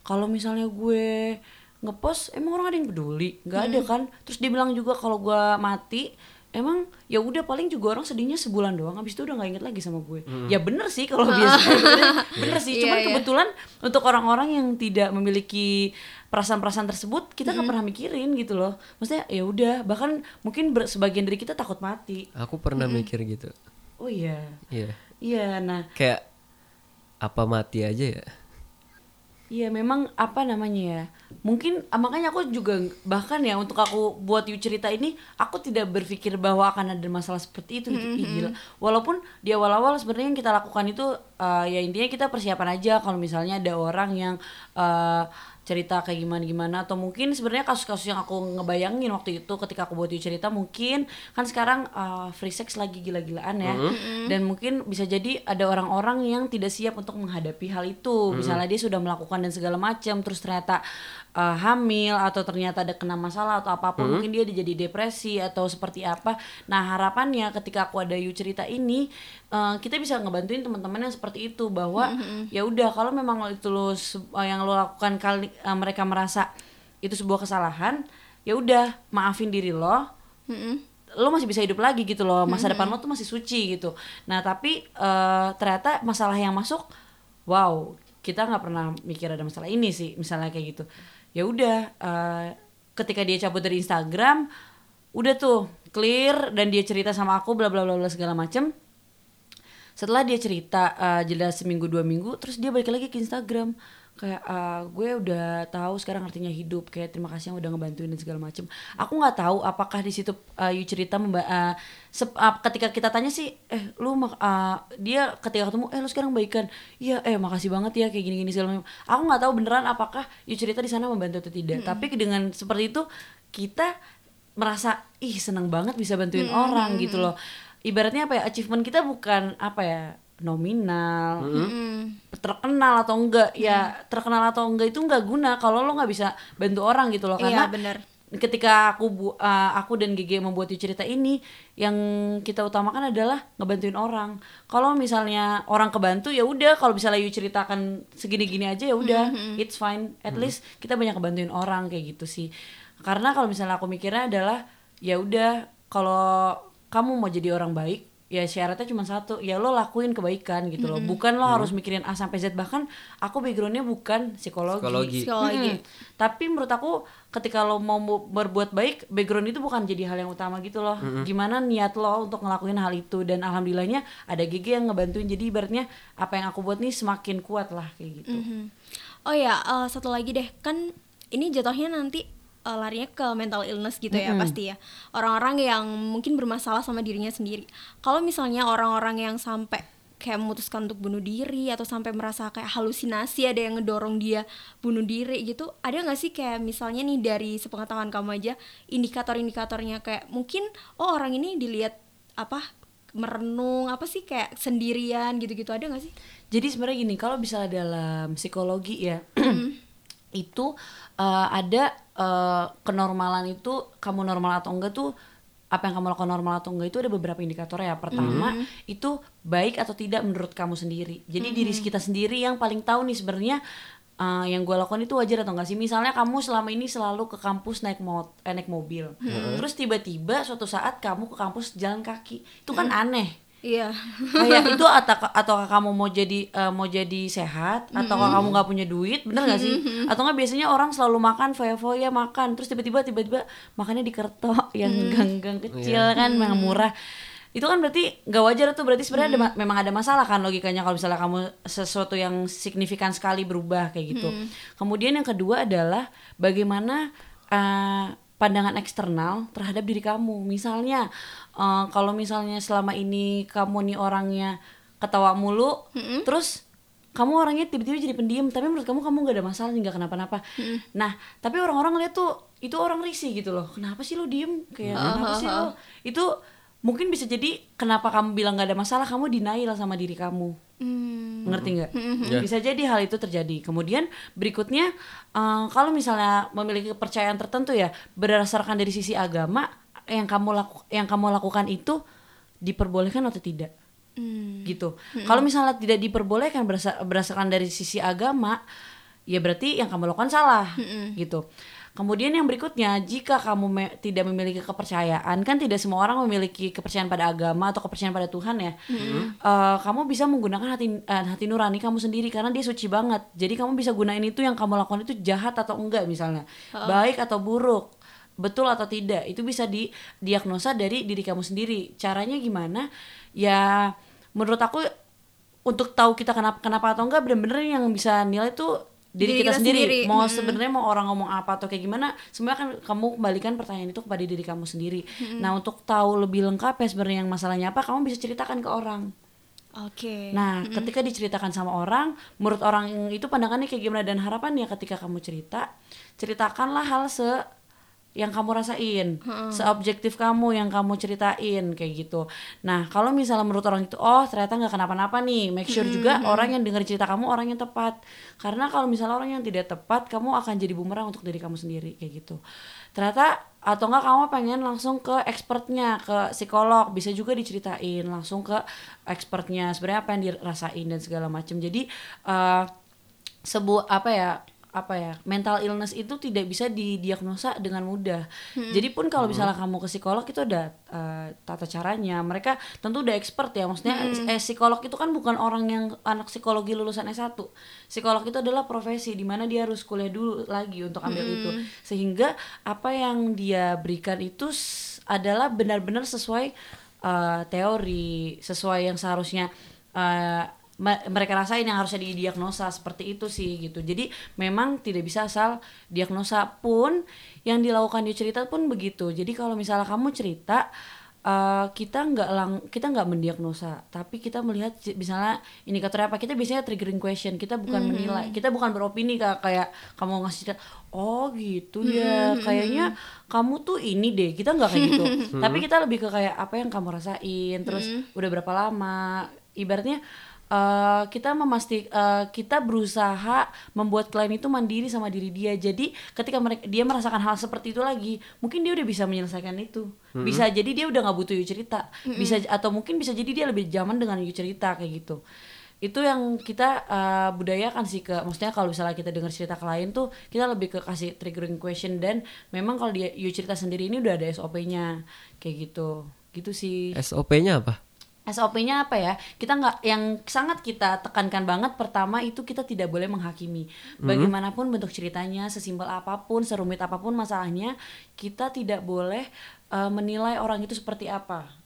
Speaker 1: kalau misalnya gue ngepost emang orang ada yang peduli? Nggak ada kan? Terus dia bilang juga kalau gue mati emang ya udah paling juga orang sedihnya sebulan doang habis itu udah nggak inget lagi sama gue. Ya bener sih kalau biasa <laughs> bener sih cuman
Speaker 3: Iya, iya.
Speaker 1: kebetulan untuk orang-orang yang tidak memiliki perasaan-perasaan tersebut kita nggak pernah mikirin gitu loh. Maksudnya ya udah bahkan mungkin ber- sebagian dari kita takut mati.
Speaker 2: Aku pernah mikir gitu.
Speaker 1: Oh iya.
Speaker 2: Iya.
Speaker 1: Iya nah.
Speaker 2: Kayak apa mati aja ya
Speaker 1: Iya memang apa namanya ya mungkin ah, makanya aku juga bahkan ya untuk aku buat you cerita ini aku tidak berpikir bahwa akan ada masalah seperti itu gitu Ih, gila. walaupun di awal-awal sebenarnya yang kita lakukan itu eh, ya intinya kita persiapan aja kalau misalnya ada orang yang eh, cerita kayak gimana gimana atau mungkin sebenarnya kasus-kasus yang aku ngebayangin waktu itu ketika aku buat you cerita mungkin kan sekarang eh, free sex lagi gila-gilaan ya. Dan mungkin bisa jadi ada orang-orang yang tidak siap untuk menghadapi hal itu. Misalnya dia sudah melakukan dan segala macam terus ternyata eh, hamil atau ternyata ada kena masalah atau apa pun mungkin dia jadi depresi atau seperti apa. Nah harapannya ketika aku ada you cerita ini eh, kita bisa ngebantuin teman-teman yang seperti itu bahwa ya udah kalau memang itu lo eh, yang lo lakukan kali eh, mereka merasa itu sebuah kesalahan ya udah maafin diri lo. Lo masih bisa hidup lagi gitu loh masa depan lo tuh masih suci gitu. Nah tapi eh, ternyata masalah yang masuk wow kita nggak pernah mikir ada masalah ini sih misalnya kayak gitu ya udah eh, ketika dia cabut dari Instagram udah tuh clear dan dia cerita sama aku bla bla bla bla segala macem. Setelah dia cerita eh, jeda seminggu dua minggu terus dia balik lagi ke Instagram kayak eh, gue udah tahu sekarang artinya hidup kayak terima kasih yang udah ngebantuin dan segala macem. Aku nggak tahu apakah di situ eh, you cerita memba- eh, sep- ah, ketika kita tanya sih eh lu mak- ah, dia ketika ketemu eh lu sekarang baikan? Iya eh makasih banget ya kayak gini gini segala macam aku nggak tahu beneran apakah you cerita di sana membantu atau tidak. Tapi dengan seperti itu kita merasa ih seneng banget bisa bantuin orang gitu loh. Ibaratnya apa ya achievement kita bukan apa ya nominal terkenal atau enggak ya terkenal atau enggak itu enggak guna kalau lo nggak bisa bantu orang gitu loh. Karena
Speaker 3: Iya, bener.
Speaker 1: ketika aku bu uh, aku dan GG membuat cerita ini yang kita utamakan adalah ngebantuin orang. Kalau misalnya orang kebantu ya udah. Kalau misalnya you ceritakan segini-gini aja ya udah. It's fine. At least kita banyak ngebantuin orang kayak gitu sih. Karena kalau misalnya aku mikirnya adalah ya udah. Kalau kamu mau jadi orang baik ya syaratnya cuma satu ya lo lakuin kebaikan gitu loh. Bukan lo harus mikirin A sampai Z bahkan aku backgroundnya bukan psikologi,
Speaker 2: Psikologi.
Speaker 3: Psikologi.
Speaker 1: Mm-mm. tapi menurut aku ketika lo mau berbuat baik background itu bukan jadi hal yang utama gitu loh. Gimana niat lo untuk ngelakuin hal itu dan alhamdulillahnya ada GG yang ngebantuin. Jadi ibaratnya apa yang aku buat nih semakin kuat lah kayak gitu.
Speaker 3: Mhm. Oh ya, eh, satu lagi deh, kan ini jatuhnya nanti eh, larinya ke mental illness gitu ya pasti ya. Orang-orang yang mungkin bermasalah sama dirinya sendiri. Kalau misalnya orang-orang yang sampai kayak memutuskan untuk bunuh diri atau sampai merasa kayak halusinasi ada yang ngedorong dia bunuh diri gitu ada nggak sih kayak misalnya nih dari sepengetahuan kamu aja indikator-indikatornya kayak mungkin oh orang ini dilihat apa merenung apa sih kayak sendirian gitu-gitu ada nggak sih?
Speaker 1: Jadi sebenarnya gini, kalau bisa dalam psikologi ya, <clears throat> itu eh, ada eh, kenormalan itu kamu normal atau enggak tuh apa yang kamu lakukan normal atau enggak itu ada beberapa indikator ya. Pertama itu baik atau tidak menurut kamu sendiri. Jadi diri kita sendiri yang paling tahu nih sebenarnya eh, yang gue lakukan itu wajar atau enggak sih. Misalnya kamu selama ini selalu ke kampus naik mo eh, naik mobil, terus tiba-tiba suatu saat kamu ke kampus jalan kaki, itu kan aneh
Speaker 3: iya.
Speaker 1: Kayak itu atau atau kamu mau jadi eh, mau jadi sehat? Atau kamu nggak punya duit? Bener gak sih? Atau nggak biasanya orang selalu makan foya-foya makan terus tiba-tiba tiba-tiba makannya di kertok <laughs> yang gang-gang kecil kan yang murah. Itu kan berarti nggak wajar tuh. Berarti sebenarnya ada ma- memang ada masalah kan logikanya kalau misalnya kamu sesuatu yang signifikan sekali berubah kayak gitu. Kemudian yang kedua adalah bagaimana eh, pandangan eksternal terhadap diri kamu. Misalnya eh, kalau misalnya selama ini kamu nih orangnya ketawa mulu terus kamu orangnya tiba-tiba jadi pendiam tapi menurut kamu kamu nggak ada masalah nggak kenapa-napa. Nah tapi orang-orang lihat tuh itu orang risih gitu loh. Kenapa sih lo diem? Kayak kenapa sih lo? Itu mungkin bisa jadi kenapa kamu bilang nggak ada masalah kamu denial sama diri kamu.
Speaker 3: Hmm.
Speaker 1: ngerti nggak?
Speaker 2: Ya.
Speaker 1: bisa jadi hal itu terjadi. Kemudian berikutnya eh, kalau misalnya memiliki kepercayaan tertentu ya berdasarkan dari sisi agama yang kamu laku yang kamu lakukan itu diperbolehkan atau tidak?
Speaker 3: Hmm.
Speaker 1: gitu. Kalau misalnya tidak diperbolehkan berasa- berdasarkan dari sisi agama ya berarti yang kamu lakukan salah. Gitu. Kemudian yang berikutnya jika kamu me- tidak memiliki kepercayaan kan tidak semua orang memiliki kepercayaan pada agama atau kepercayaan pada Tuhan ya. Eh, kamu bisa menggunakan hati eh, hati nurani kamu sendiri karena dia suci banget. Jadi kamu bisa gunain itu yang kamu lakukan itu jahat atau enggak misalnya. Baik atau buruk betul atau tidak itu bisa didiagnosa dari diri kamu sendiri. Caranya gimana? Ya menurut aku untuk tahu kita kenapa kenapa atau enggak bener-bener yang bisa nilai itu diri,
Speaker 3: Diri
Speaker 1: kita,
Speaker 3: kita
Speaker 1: sendiri.
Speaker 3: sendiri.
Speaker 1: mau
Speaker 3: Mm.
Speaker 1: sebenarnya mau orang ngomong apa atau kayak gimana semuanya kan kamu kembalikan pertanyaan itu kepada diri kamu sendiri. Nah untuk tahu lebih lengkap ya sebenarnya yang masalahnya apa kamu bisa ceritakan ke orang.
Speaker 3: Oke.
Speaker 1: Nah, ketika diceritakan sama orang, menurut orang itu pandangannya kayak gimana dan harapannya ketika kamu cerita, ceritakanlah hal se yang kamu rasain, seobjektif kamu yang kamu ceritain kayak gitu. Nah, kalau misalnya menurut orang itu, oh ternyata nggak kenapa-napa nih, make sure juga orang yang dengar cerita kamu orang yang tepat. Karena kalau misalnya orang yang tidak tepat, kamu akan jadi bumerang untuk diri kamu sendiri kayak gitu. Ternyata atau enggak kamu pengen langsung ke expertnya, ke psikolog, bisa juga diceritain langsung ke expertnya sebenarnya apa yang dirasain dan segala macam. Jadi eh sebuah apa ya apa ya mental illness itu tidak bisa didiagnosa dengan mudah. Jadi pun kalau misalnya kamu ke psikolog itu ada eh, tata caranya. Mereka tentu udah expert ya. Maksudnya eh, psikolog itu kan bukan orang yang anak psikologi lulusan S1. Psikolog itu adalah profesi di mana dia harus kuliah dulu lagi untuk ambil itu. Sehingga apa yang dia berikan itu adalah benar-benar sesuai eh, teori, sesuai yang seharusnya eh, me- mereka rasain yang harusnya didiagnosa seperti itu sih gitu. Jadi memang tidak bisa asal diagnosa pun yang dilakukan di cerita pun begitu. Jadi kalau misalnya kamu cerita eh, kita nggak lang kita nggak mendiagnosa, tapi kita melihat misalnya indikatornya apa kita biasanya triggering question, kita bukan menilai, kita bukan beropini kayak kayak kamu ngasih cerita, oh gitu ya, kayaknya kamu tuh ini deh, kita nggak kayak gitu, <laughs> tapi kita lebih ke kayak apa yang kamu rasain, terus udah berapa lama, ibaratnya eh, kita memastik eh, kita berusaha membuat klien itu mandiri sama diri dia. Jadi ketika mereka dia merasakan hal seperti itu lagi mungkin dia udah bisa menyelesaikan itu. Bisa jadi dia udah nggak butuh you cerita bisa atau mungkin bisa jadi dia lebih zaman dengan you cerita kayak gitu. Itu yang kita eh, budayakan sih ke maksudnya kalau misalnya kita dengar cerita klien tuh kita lebih ke kasih triggering question. Dan memang kalau dia you cerita sendiri ini udah ada SOP-nya kayak gitu. Gitu sih.
Speaker 2: SOP-nya apa?
Speaker 1: SOP-nya apa ya? Kita nggak yang sangat kita tekankan banget pertama itu kita tidak boleh menghakimi. Bagaimanapun bentuk ceritanya, sesimpel apa pun, serumit apa pun masalahnya, kita tidak boleh uh, menilai orang itu seperti apa.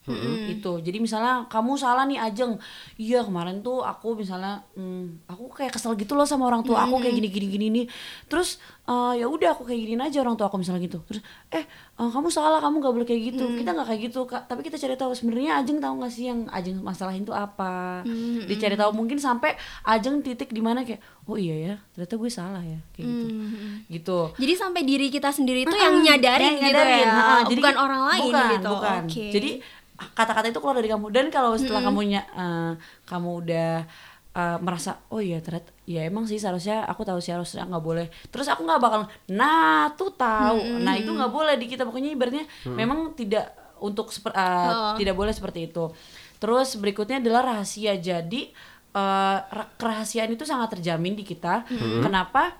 Speaker 1: Itu jadi misalnya kamu salah nih Ajeng. Iya kemarin tuh aku misalnya hmm, aku kayak kesel gitu loh sama orang tua aku kayak gini gini gini nih. Terus eh, ya udah aku kayak gini aja orang tua aku misalnya gitu. Terus eh eh, kamu salah kamu gak boleh kayak gitu. Kita nggak kayak gitu kak. Tapi kita cari tahu sebenarnya Ajeng tahu nggak sih yang Ajeng masalahin tuh apa? Dicari tahu mungkin sampai Ajeng titik di mana kayak oh iya ya ternyata gue salah ya kayak gitu. Gitu.
Speaker 3: Jadi sampai diri kita sendiri itu yang nyadarin,
Speaker 1: yang
Speaker 3: gitu
Speaker 1: nyadarin,
Speaker 3: ya,
Speaker 1: ah, jadi
Speaker 3: bukan orang lain
Speaker 1: bukan,
Speaker 3: gitu.
Speaker 1: bukan.
Speaker 3: Oke.
Speaker 1: Jadi kata-kata itu keluar dari kamu. Dan kalau setelah kamu nya- eh, kamu udah eh, merasa oh iya ternyata ya emang sih seharusnya aku tahu sih harusnya nggak boleh. Terus aku nggak bakal nah tuh tahu. Nah itu nggak boleh di kita. Pokoknya ibaratnya memang tidak untuk seper- eh,
Speaker 3: Oh.
Speaker 1: tidak boleh seperti itu. Terus berikutnya adalah rahasia. Jadi ra- kerahasiaan itu sangat terjamin di kita. Kenapa?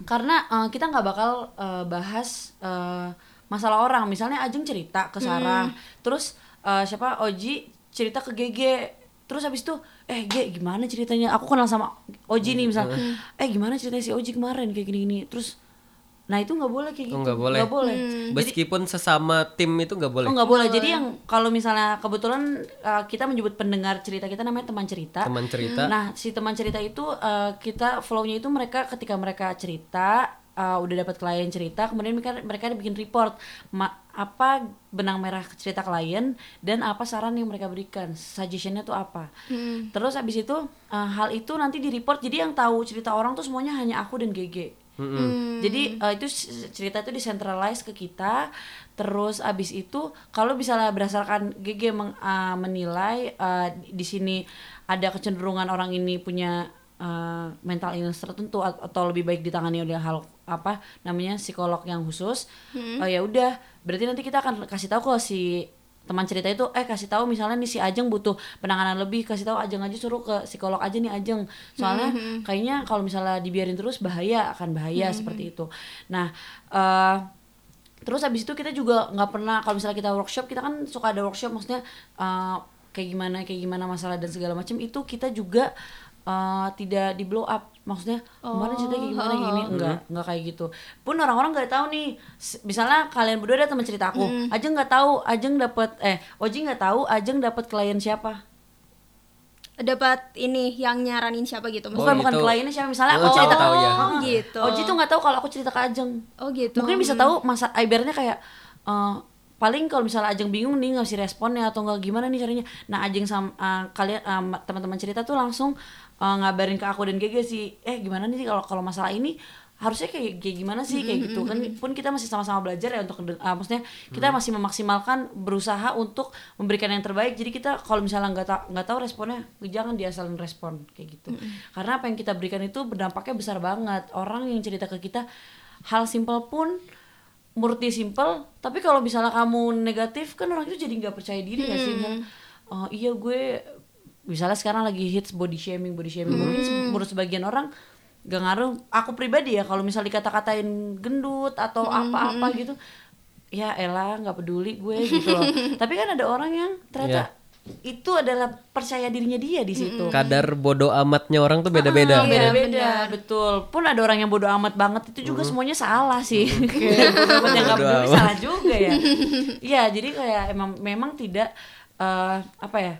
Speaker 1: Karena eh, kita nggak bakal eh, bahas eh, masalah orang. Misalnya Ajeng cerita ke Sarah. Terus eh, siapa Oji cerita ke Gege terus habis itu eh Ge gimana ceritanya aku kenal sama Oji nih misalnya eh gimana ceritanya si Oji kemarin kayak gini gini terus nah itu nggak boleh kayak gitu
Speaker 2: Oh, nggak boleh.
Speaker 1: Nggak boleh.
Speaker 2: Meskipun sesama tim itu nggak boleh.
Speaker 1: Oh nggak boleh. Jadi yang kalau misalnya kebetulan uh, kita menyebut pendengar cerita kita namanya teman cerita.
Speaker 2: Teman cerita.
Speaker 1: Nah si teman cerita itu uh, kita flownya itu mereka ketika mereka cerita uh, udah dapat klien cerita, kemudian mereka mereka bikin report ma- apa benang merah cerita klien dan apa saran yang mereka berikan, suggestionnya tuh apa. Terus habis itu uh, hal itu nanti di report. Jadi yang tahu cerita orang tuh semuanya hanya aku dan GG. Jadi uh, itu cerita itu decentralize ke kita. Terus abis itu kalau misalnya berdasarkan GG meng- uh, menilai uh, di sini ada kecenderungan orang ini punya uh, mental illness tertentu at- atau lebih baik ditangani oleh hal apa namanya psikolog yang khusus. uh, ya udah, berarti nanti kita akan kasih tahu ke si teman cerita itu eh kasih tahu misalnya nih si Ajeng butuh penanganan lebih kasih tahu Ajeng aja suruh ke psikolog aja nih Ajeng. Soalnya kayaknya kalau misalnya dibiarin terus bahaya akan bahaya seperti itu. Nah eh terus habis itu kita juga nggak pernah kalau misalnya kita workshop kita kan suka ada workshop maksudnya eh, kayak gimana kayak gimana masalah dan segala macam itu kita juga eh, tidak di blow up. Maksudnya kemarin cerita kayak gimana kayak gini. Enggak enggak kayak gitu. Pun orang-orang nggak tahu nih. Misalnya kalian berdua ada teman cerita aku Ajeng nggak tahu Ajeng dapat eh Oji nggak tahu Ajeng dapat klien siapa.
Speaker 3: Dapat ini yang nyaranin siapa gitu
Speaker 2: Oh,
Speaker 1: bukan bukan
Speaker 2: itu.
Speaker 1: kliennya siapa. Misalnya
Speaker 2: Oh,
Speaker 1: aku cerita
Speaker 2: tahu, ya.
Speaker 3: Oh, gitu.
Speaker 1: Oji tuh nggak tahu kalau aku cerita ke Ajeng.
Speaker 3: Oh gitu.
Speaker 1: mungkin bisa tahu masa ibaratnya kayak eh, paling kalau misalnya Ajeng bingung nih ngasih responnya atau nggak gimana nih caranya. Nah Ajeng sama eh, kalian eh, teman-teman cerita tuh langsung eh, ngabarin ke aku dan Gege sih. Eh gimana nih kalau kalau masalah ini? Harusnya kayak, kayak gimana sih? Kayak gitu. Kan pun kita masih sama-sama belajar ya untuk eh, maksudnya kita masih memaksimalkan berusaha untuk memberikan yang terbaik. Jadi kita kalau misalnya nggak tahu nggak tahu responnya jangan diasalin respon kayak gitu. Karena apa yang kita berikan itu berdampaknya besar banget. Orang yang cerita ke kita hal simpel pun menurut dia simple tapi kalau misalnya kamu negatif kan orang itu jadi nggak percaya diri nggak sih Misalnya, "Oh, iya gue misalnya sekarang lagi hits body shaming body shaming mungkin se- menurut sebagian orang gak ngaruh. Aku pribadi ya kalau misal dikata-katain gendut atau apa-apa gitu ya elah nggak peduli gue gitu loh. <laughs> Tapi kan ada orang yang ternyata itu adalah percaya dirinya dia di situ.
Speaker 2: Kadar bodoh amatnya orang tuh beda-beda.
Speaker 1: Ah, beda-beda. betul. Pun ada orang yang bodoh amat banget itu juga semuanya salah sih. Kayak <laughs> bodoh yang nggak
Speaker 2: Bodo
Speaker 1: peduli salah juga ya. <laughs> Iya jadi kayak emang memang tidak eh, apa ya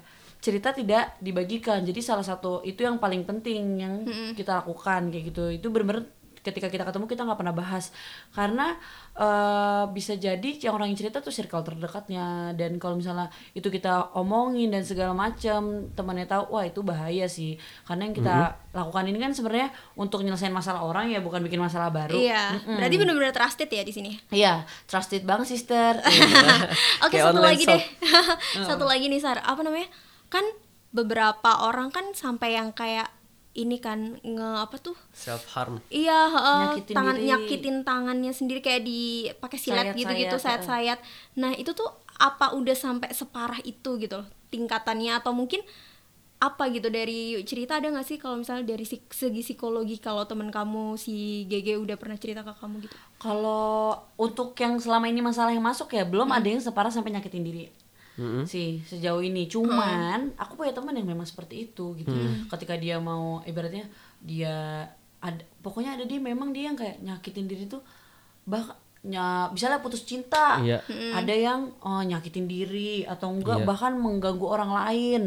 Speaker 1: cerita tidak dibagikan. Jadi salah satu itu yang paling penting yang kita lakukan kayak gitu. Itu benar-benar ketika kita ketemu kita nggak pernah bahas. Karena eh, bisa jadi yang orang yang cerita tuh circle terdekatnya. Dan kalau misalnya itu kita omongin dan segala macam temannya tahu wah itu bahaya sih. Karena yang kita lakukan ini kan sebenarnya untuk nyelesain masalah orang ya bukan bikin masalah baru.
Speaker 3: Iya. Berarti benar-benar trusted ya di sini.
Speaker 1: iya. Trusted banget sister. <laughs>
Speaker 3: Oke,
Speaker 2: Kayak
Speaker 3: satu lagi
Speaker 2: shop.
Speaker 3: deh. <laughs> satu lagi nih Sar, apa namanya? Kan beberapa orang kan sampai yang kayak ini kan nge apa tuh?
Speaker 2: Self harm.
Speaker 3: Iya, heeh,
Speaker 1: Nyakitin
Speaker 3: tangan
Speaker 1: diri.
Speaker 3: nyakitin tangannya sendiri kayak di pakai silet
Speaker 1: Sayat-sayat,
Speaker 3: gitu-gitu,
Speaker 1: heeh.
Speaker 3: sayat-sayat. Nah, itu tuh apa udah sampai separah itu gitu loh tingkatannya atau mungkin apa gitu dari cerita ada nggak sih kalau misalnya dari segi psikologi kalau teman kamu si GG udah pernah cerita ke kamu gitu?
Speaker 1: Kalau untuk yang selama ini masalah yang masuk ya belum ada yang separah sampai nyakitin diri sih sejauh ini. Cuman aku punya teman yang memang seperti itu gitu. Ketika dia mau ibaratnya dia ada pokoknya ada dia memang dia yang kayak nyakitin diri tuh bah nya misalnya putus cinta
Speaker 2: Iya.
Speaker 1: ada yang oh, nyakitin diri atau enggak
Speaker 2: Iya.
Speaker 1: bahkan mengganggu orang lain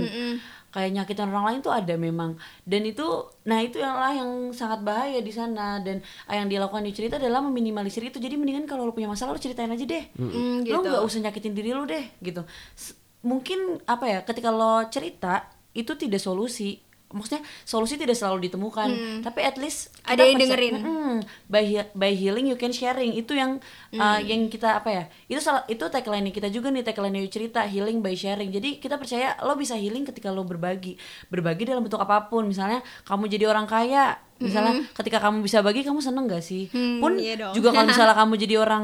Speaker 1: kayak nyakitin orang lain tuh ada memang. Dan itu nah itu yang lah yang sangat bahaya di sana. Dan ah, yang dilakukan di cerita adalah meminimalisir itu. Jadi mendingan kalau lo punya masalah lo ceritain aja deh.
Speaker 3: Mm,
Speaker 1: lo
Speaker 3: gitu.
Speaker 1: nggak usah nyakitin diri lo deh gitu. S- mungkin apa ya ketika lo cerita itu tidak solusi maksudnya solusi tidak selalu ditemukan tapi at least
Speaker 3: Hmm. Ada yang dengerin.
Speaker 1: Mm, by he- by healing you can sharing itu yang uh,
Speaker 3: Hmm.
Speaker 1: yang kita apa ya itu salah itu tagline kita juga nih tagline Yuk cerita healing by sharing jadi kita percaya lo bisa healing ketika lo berbagi berbagi dalam bentuk apa pun misalnya kamu jadi orang kaya misalnya ketika kamu bisa bagi kamu seneng gak sih
Speaker 3: Hmm,
Speaker 1: pun
Speaker 3: iya dong.
Speaker 1: juga kalau <laughs> misalnya kamu jadi orang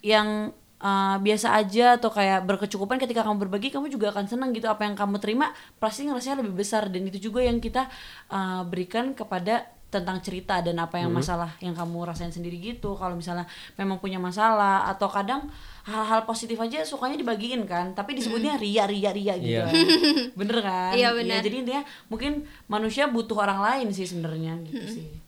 Speaker 1: yang uh, biasa aja atau kayak berkecukupan ketika kamu berbagi kamu juga akan senang gitu. Apa yang kamu terima pasti ngerasanya lebih besar. Dan itu juga yang kita uh, berikan kepada tentang cerita dan apa yang masalah yang kamu rasain sendiri gitu. Kalau misalnya memang punya masalah atau kadang hal-hal positif aja sukanya dibagiin kan tapi disebutnya ria ria ria gitu.
Speaker 2: Iya. <laughs>
Speaker 1: bener kan?
Speaker 3: Iya, bener.
Speaker 1: jadi intinya mungkin manusia butuh orang lain sih sebenarnya gitu sih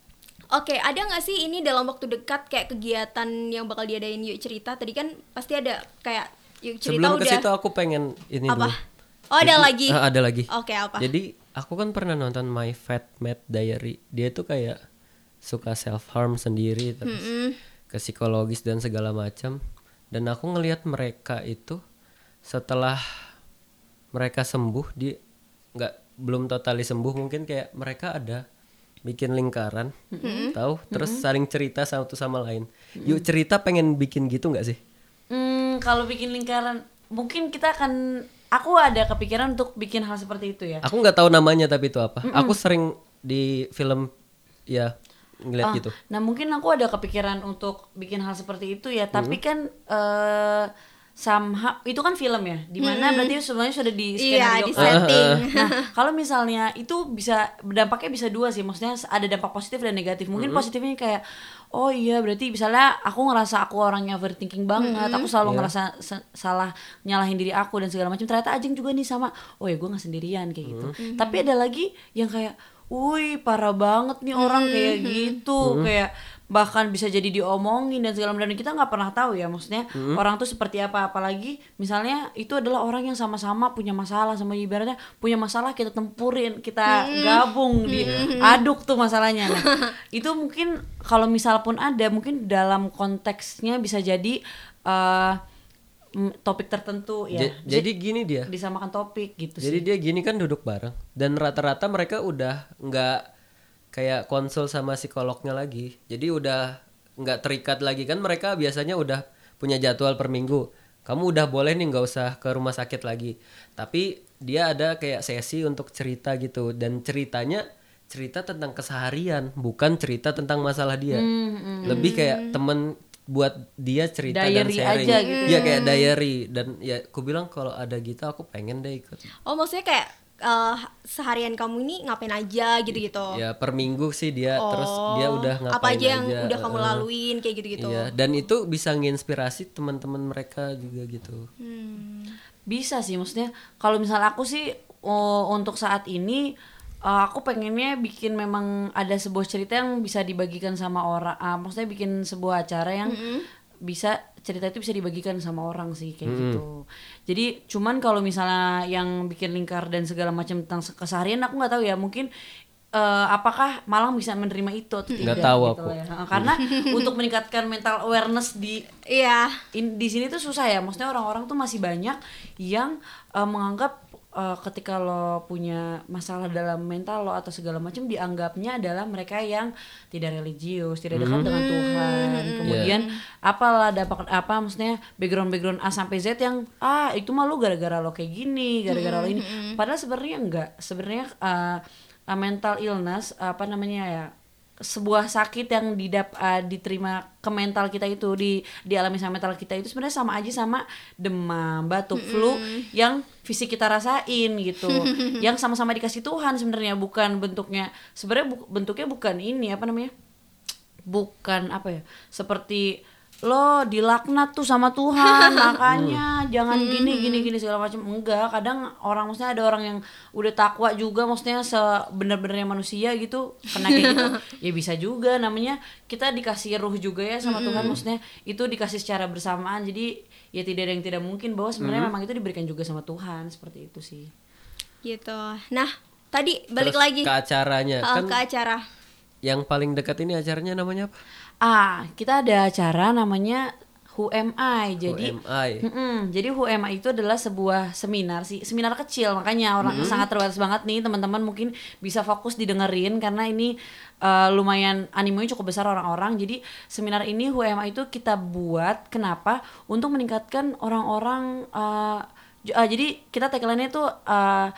Speaker 3: Oke, ada nggak sih ini dalam waktu dekat kayak kegiatan yang bakal diadain Yuk Cerita? Tadi kan pasti ada kayak Yuk Cerita
Speaker 2: Sebelum ke
Speaker 3: udah
Speaker 2: situ aku pengen ini
Speaker 3: apa?
Speaker 2: dulu.
Speaker 3: Oh, ada
Speaker 2: Jadi-
Speaker 3: lagi.
Speaker 2: Ah, ada lagi.
Speaker 3: Oke, apa?
Speaker 2: Jadi aku kan pernah nonton My Fat Mad Diary. Dia tuh kayak suka self harm sendiri terus ke psikologis dan segala macam. Dan aku ngelihat mereka itu setelah mereka sembuh di nggak belum totali sembuh mungkin kayak mereka ada bikin lingkaran tahu? Terus saling cerita satu sama lain. Yuk cerita pengen bikin gitu nggak sih?
Speaker 1: Hmm, kalau bikin lingkaran, mungkin kita akan, aku ada kepikiran untuk bikin hal seperti itu ya.
Speaker 2: Aku nggak tahu namanya tapi itu apa. Aku sering di film ya ngeliat
Speaker 1: Ah,
Speaker 2: gitu.
Speaker 1: Nah mungkin aku ada kepikiran untuk bikin hal seperti itu ya, tapi kan eh somehow itu kan film ya, di mana berarti sebenarnya sudah di
Speaker 3: Iya,
Speaker 1: skenario
Speaker 3: di
Speaker 1: kan.
Speaker 3: setting.
Speaker 1: Nah kalau misalnya itu bisa dampaknya bisa dua sih, maksudnya ada dampak positif dan negatif. Mungkin positifnya kayak oh iya berarti misalnya aku ngerasa aku orangnya overthinking banget, aku selalu ngerasa se- salah nyalahin diri aku dan segala macam. Ternyata Ajeng juga nih sama, oh ya gue nggak sendirian kayak gitu. Tapi ada lagi yang kayak Wih parah banget nih orang kayak gitu kayak bahkan bisa jadi diomongin dan segala macam. Dan kita nggak pernah tahu ya maksudnya orang tuh seperti apa. Apalagi misalnya itu adalah orang yang sama-sama punya masalah sama ibaratnya punya masalah kita tempurin kita gabung diaduk tuh masalahnya. Nah <laughs> itu mungkin kalau misal pun ada mungkin dalam konteksnya bisa jadi mm, topik tertentu ya.
Speaker 2: Ja- jadi gini dia.
Speaker 1: disamakan topik gitu
Speaker 2: Jadi
Speaker 1: sih.
Speaker 2: dia gini kan duduk bareng. Dan rata-rata mereka udah nggak kayak konsul sama psikolognya lagi. Jadi udah nggak terikat lagi kan mereka biasanya udah punya jadwal per minggu. Kamu udah boleh nih nggak usah ke rumah sakit lagi. Tapi dia ada kayak sesi untuk cerita gitu dan ceritanya cerita tentang keseharian bukan cerita tentang masalah dia.
Speaker 1: Hmm,
Speaker 2: Lebih kayak temen buat dia cerita dan
Speaker 1: Diary
Speaker 2: sharing.
Speaker 1: aja gitu.
Speaker 2: Iya kayak diary dan ya aku bilang kalau ada gitu aku pengen deh ikut.
Speaker 3: Oh, maksudnya kayak eh, seharian kamu ini ngapain aja gitu-gitu.
Speaker 2: Ya per minggu sih dia terus dia udah ngapain
Speaker 3: Oh, apa aja yang udah kamu laluin kayak gitu-gitu.
Speaker 2: Iya, dan itu bisa nginspirasi teman-teman mereka juga gitu.
Speaker 1: Bisa sih, maksudnya kalau misal aku sih oh, untuk saat ini eh, aku pengennya bikin memang ada sebuah cerita yang bisa dibagikan sama orang, ah, maksudnya bikin sebuah acara yang bisa cerita itu bisa dibagikan sama orang sih kayak gitu. Jadi cuman kalau misalnya yang bikin lingkar dan segala macam tentang se- keseharian aku nggak tahu ya mungkin eh, apakah Malang bisa menerima itu atau tidak
Speaker 2: Nggak tahu
Speaker 1: gitu
Speaker 2: aku.
Speaker 1: ya. Karena <laughs> untuk meningkatkan mental awareness di
Speaker 3: Iya.
Speaker 1: in- di sini tuh susah ya maksudnya orang-orang tuh masih banyak yang uh, menganggap uh, ketika lo punya masalah dalam mental lo atau segala macam dianggapnya adalah mereka yang tidak religius tidak dekat dengan Tuhan. Kemudian apalah dampak apa maksudnya background background A sampai Z yang ah itu mah lo gara-gara lo kayak gini gara-gara lo ini. Padahal sebenarnya enggak. Sebenarnya uh, mental illness apa namanya ya sebuah sakit yang didap uh, diterima ke mental kita itu di dialami sama mental kita itu sebenarnya sama aja sama demam batuk flu yang fisik kita rasain gitu. <laughs> Yang sama-sama dikasih Tuhan sebenarnya bukan bentuknya sebenarnya bu- bentuknya bukan ini apa namanya? Bukan apa ya seperti lo dilaknat tuh sama Tuhan <laughs> makanya jangan gini gini gini segala macam enggak kadang orang maksudnya ada orang yang udah takwa juga maksudnya sebenar-benarnya manusia gitu kena kayak gitu. <laughs> Ya bisa juga namanya kita dikasih ruh juga ya sama Tuhan maksudnya itu dikasih secara bersamaan. Jadi ya tidak ada yang tidak mungkin bahwa sebenarnya memang itu diberikan juga sama Tuhan seperti itu sih.
Speaker 3: Gitu. Nah tadi balik
Speaker 2: Terus
Speaker 3: lagi.
Speaker 2: ke acaranya.
Speaker 3: Uh,
Speaker 2: kan
Speaker 3: ke acara.
Speaker 2: yang paling dekat ini acaranya namanya apa?
Speaker 1: Ah kita ada acara namanya Who Am I jadi
Speaker 2: UMI.
Speaker 1: Mm-mm. Jadi Who Am I itu adalah sebuah seminar sih, seminar kecil makanya orang sangat terbatas banget nih teman-teman mungkin bisa fokus didengerin karena ini uh, lumayan animenya cukup besar orang-orang. Jadi seminar ini Who Am I itu kita buat kenapa? Untuk meningkatkan orang-orang uh, uh, jadi kita tagline-nya itu uh,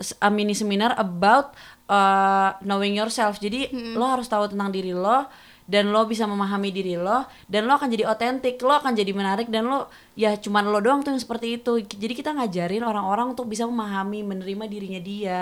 Speaker 1: s- a mini seminar about uh, knowing yourself. Jadi lo harus tahu tentang diri lo dan lo bisa memahami diri lo dan lo akan jadi otentik, lo akan jadi menarik dan lo ya cuman lo doang tuh yang seperti itu. Jadi kita ngajarin orang-orang untuk bisa memahami, menerima dirinya dia.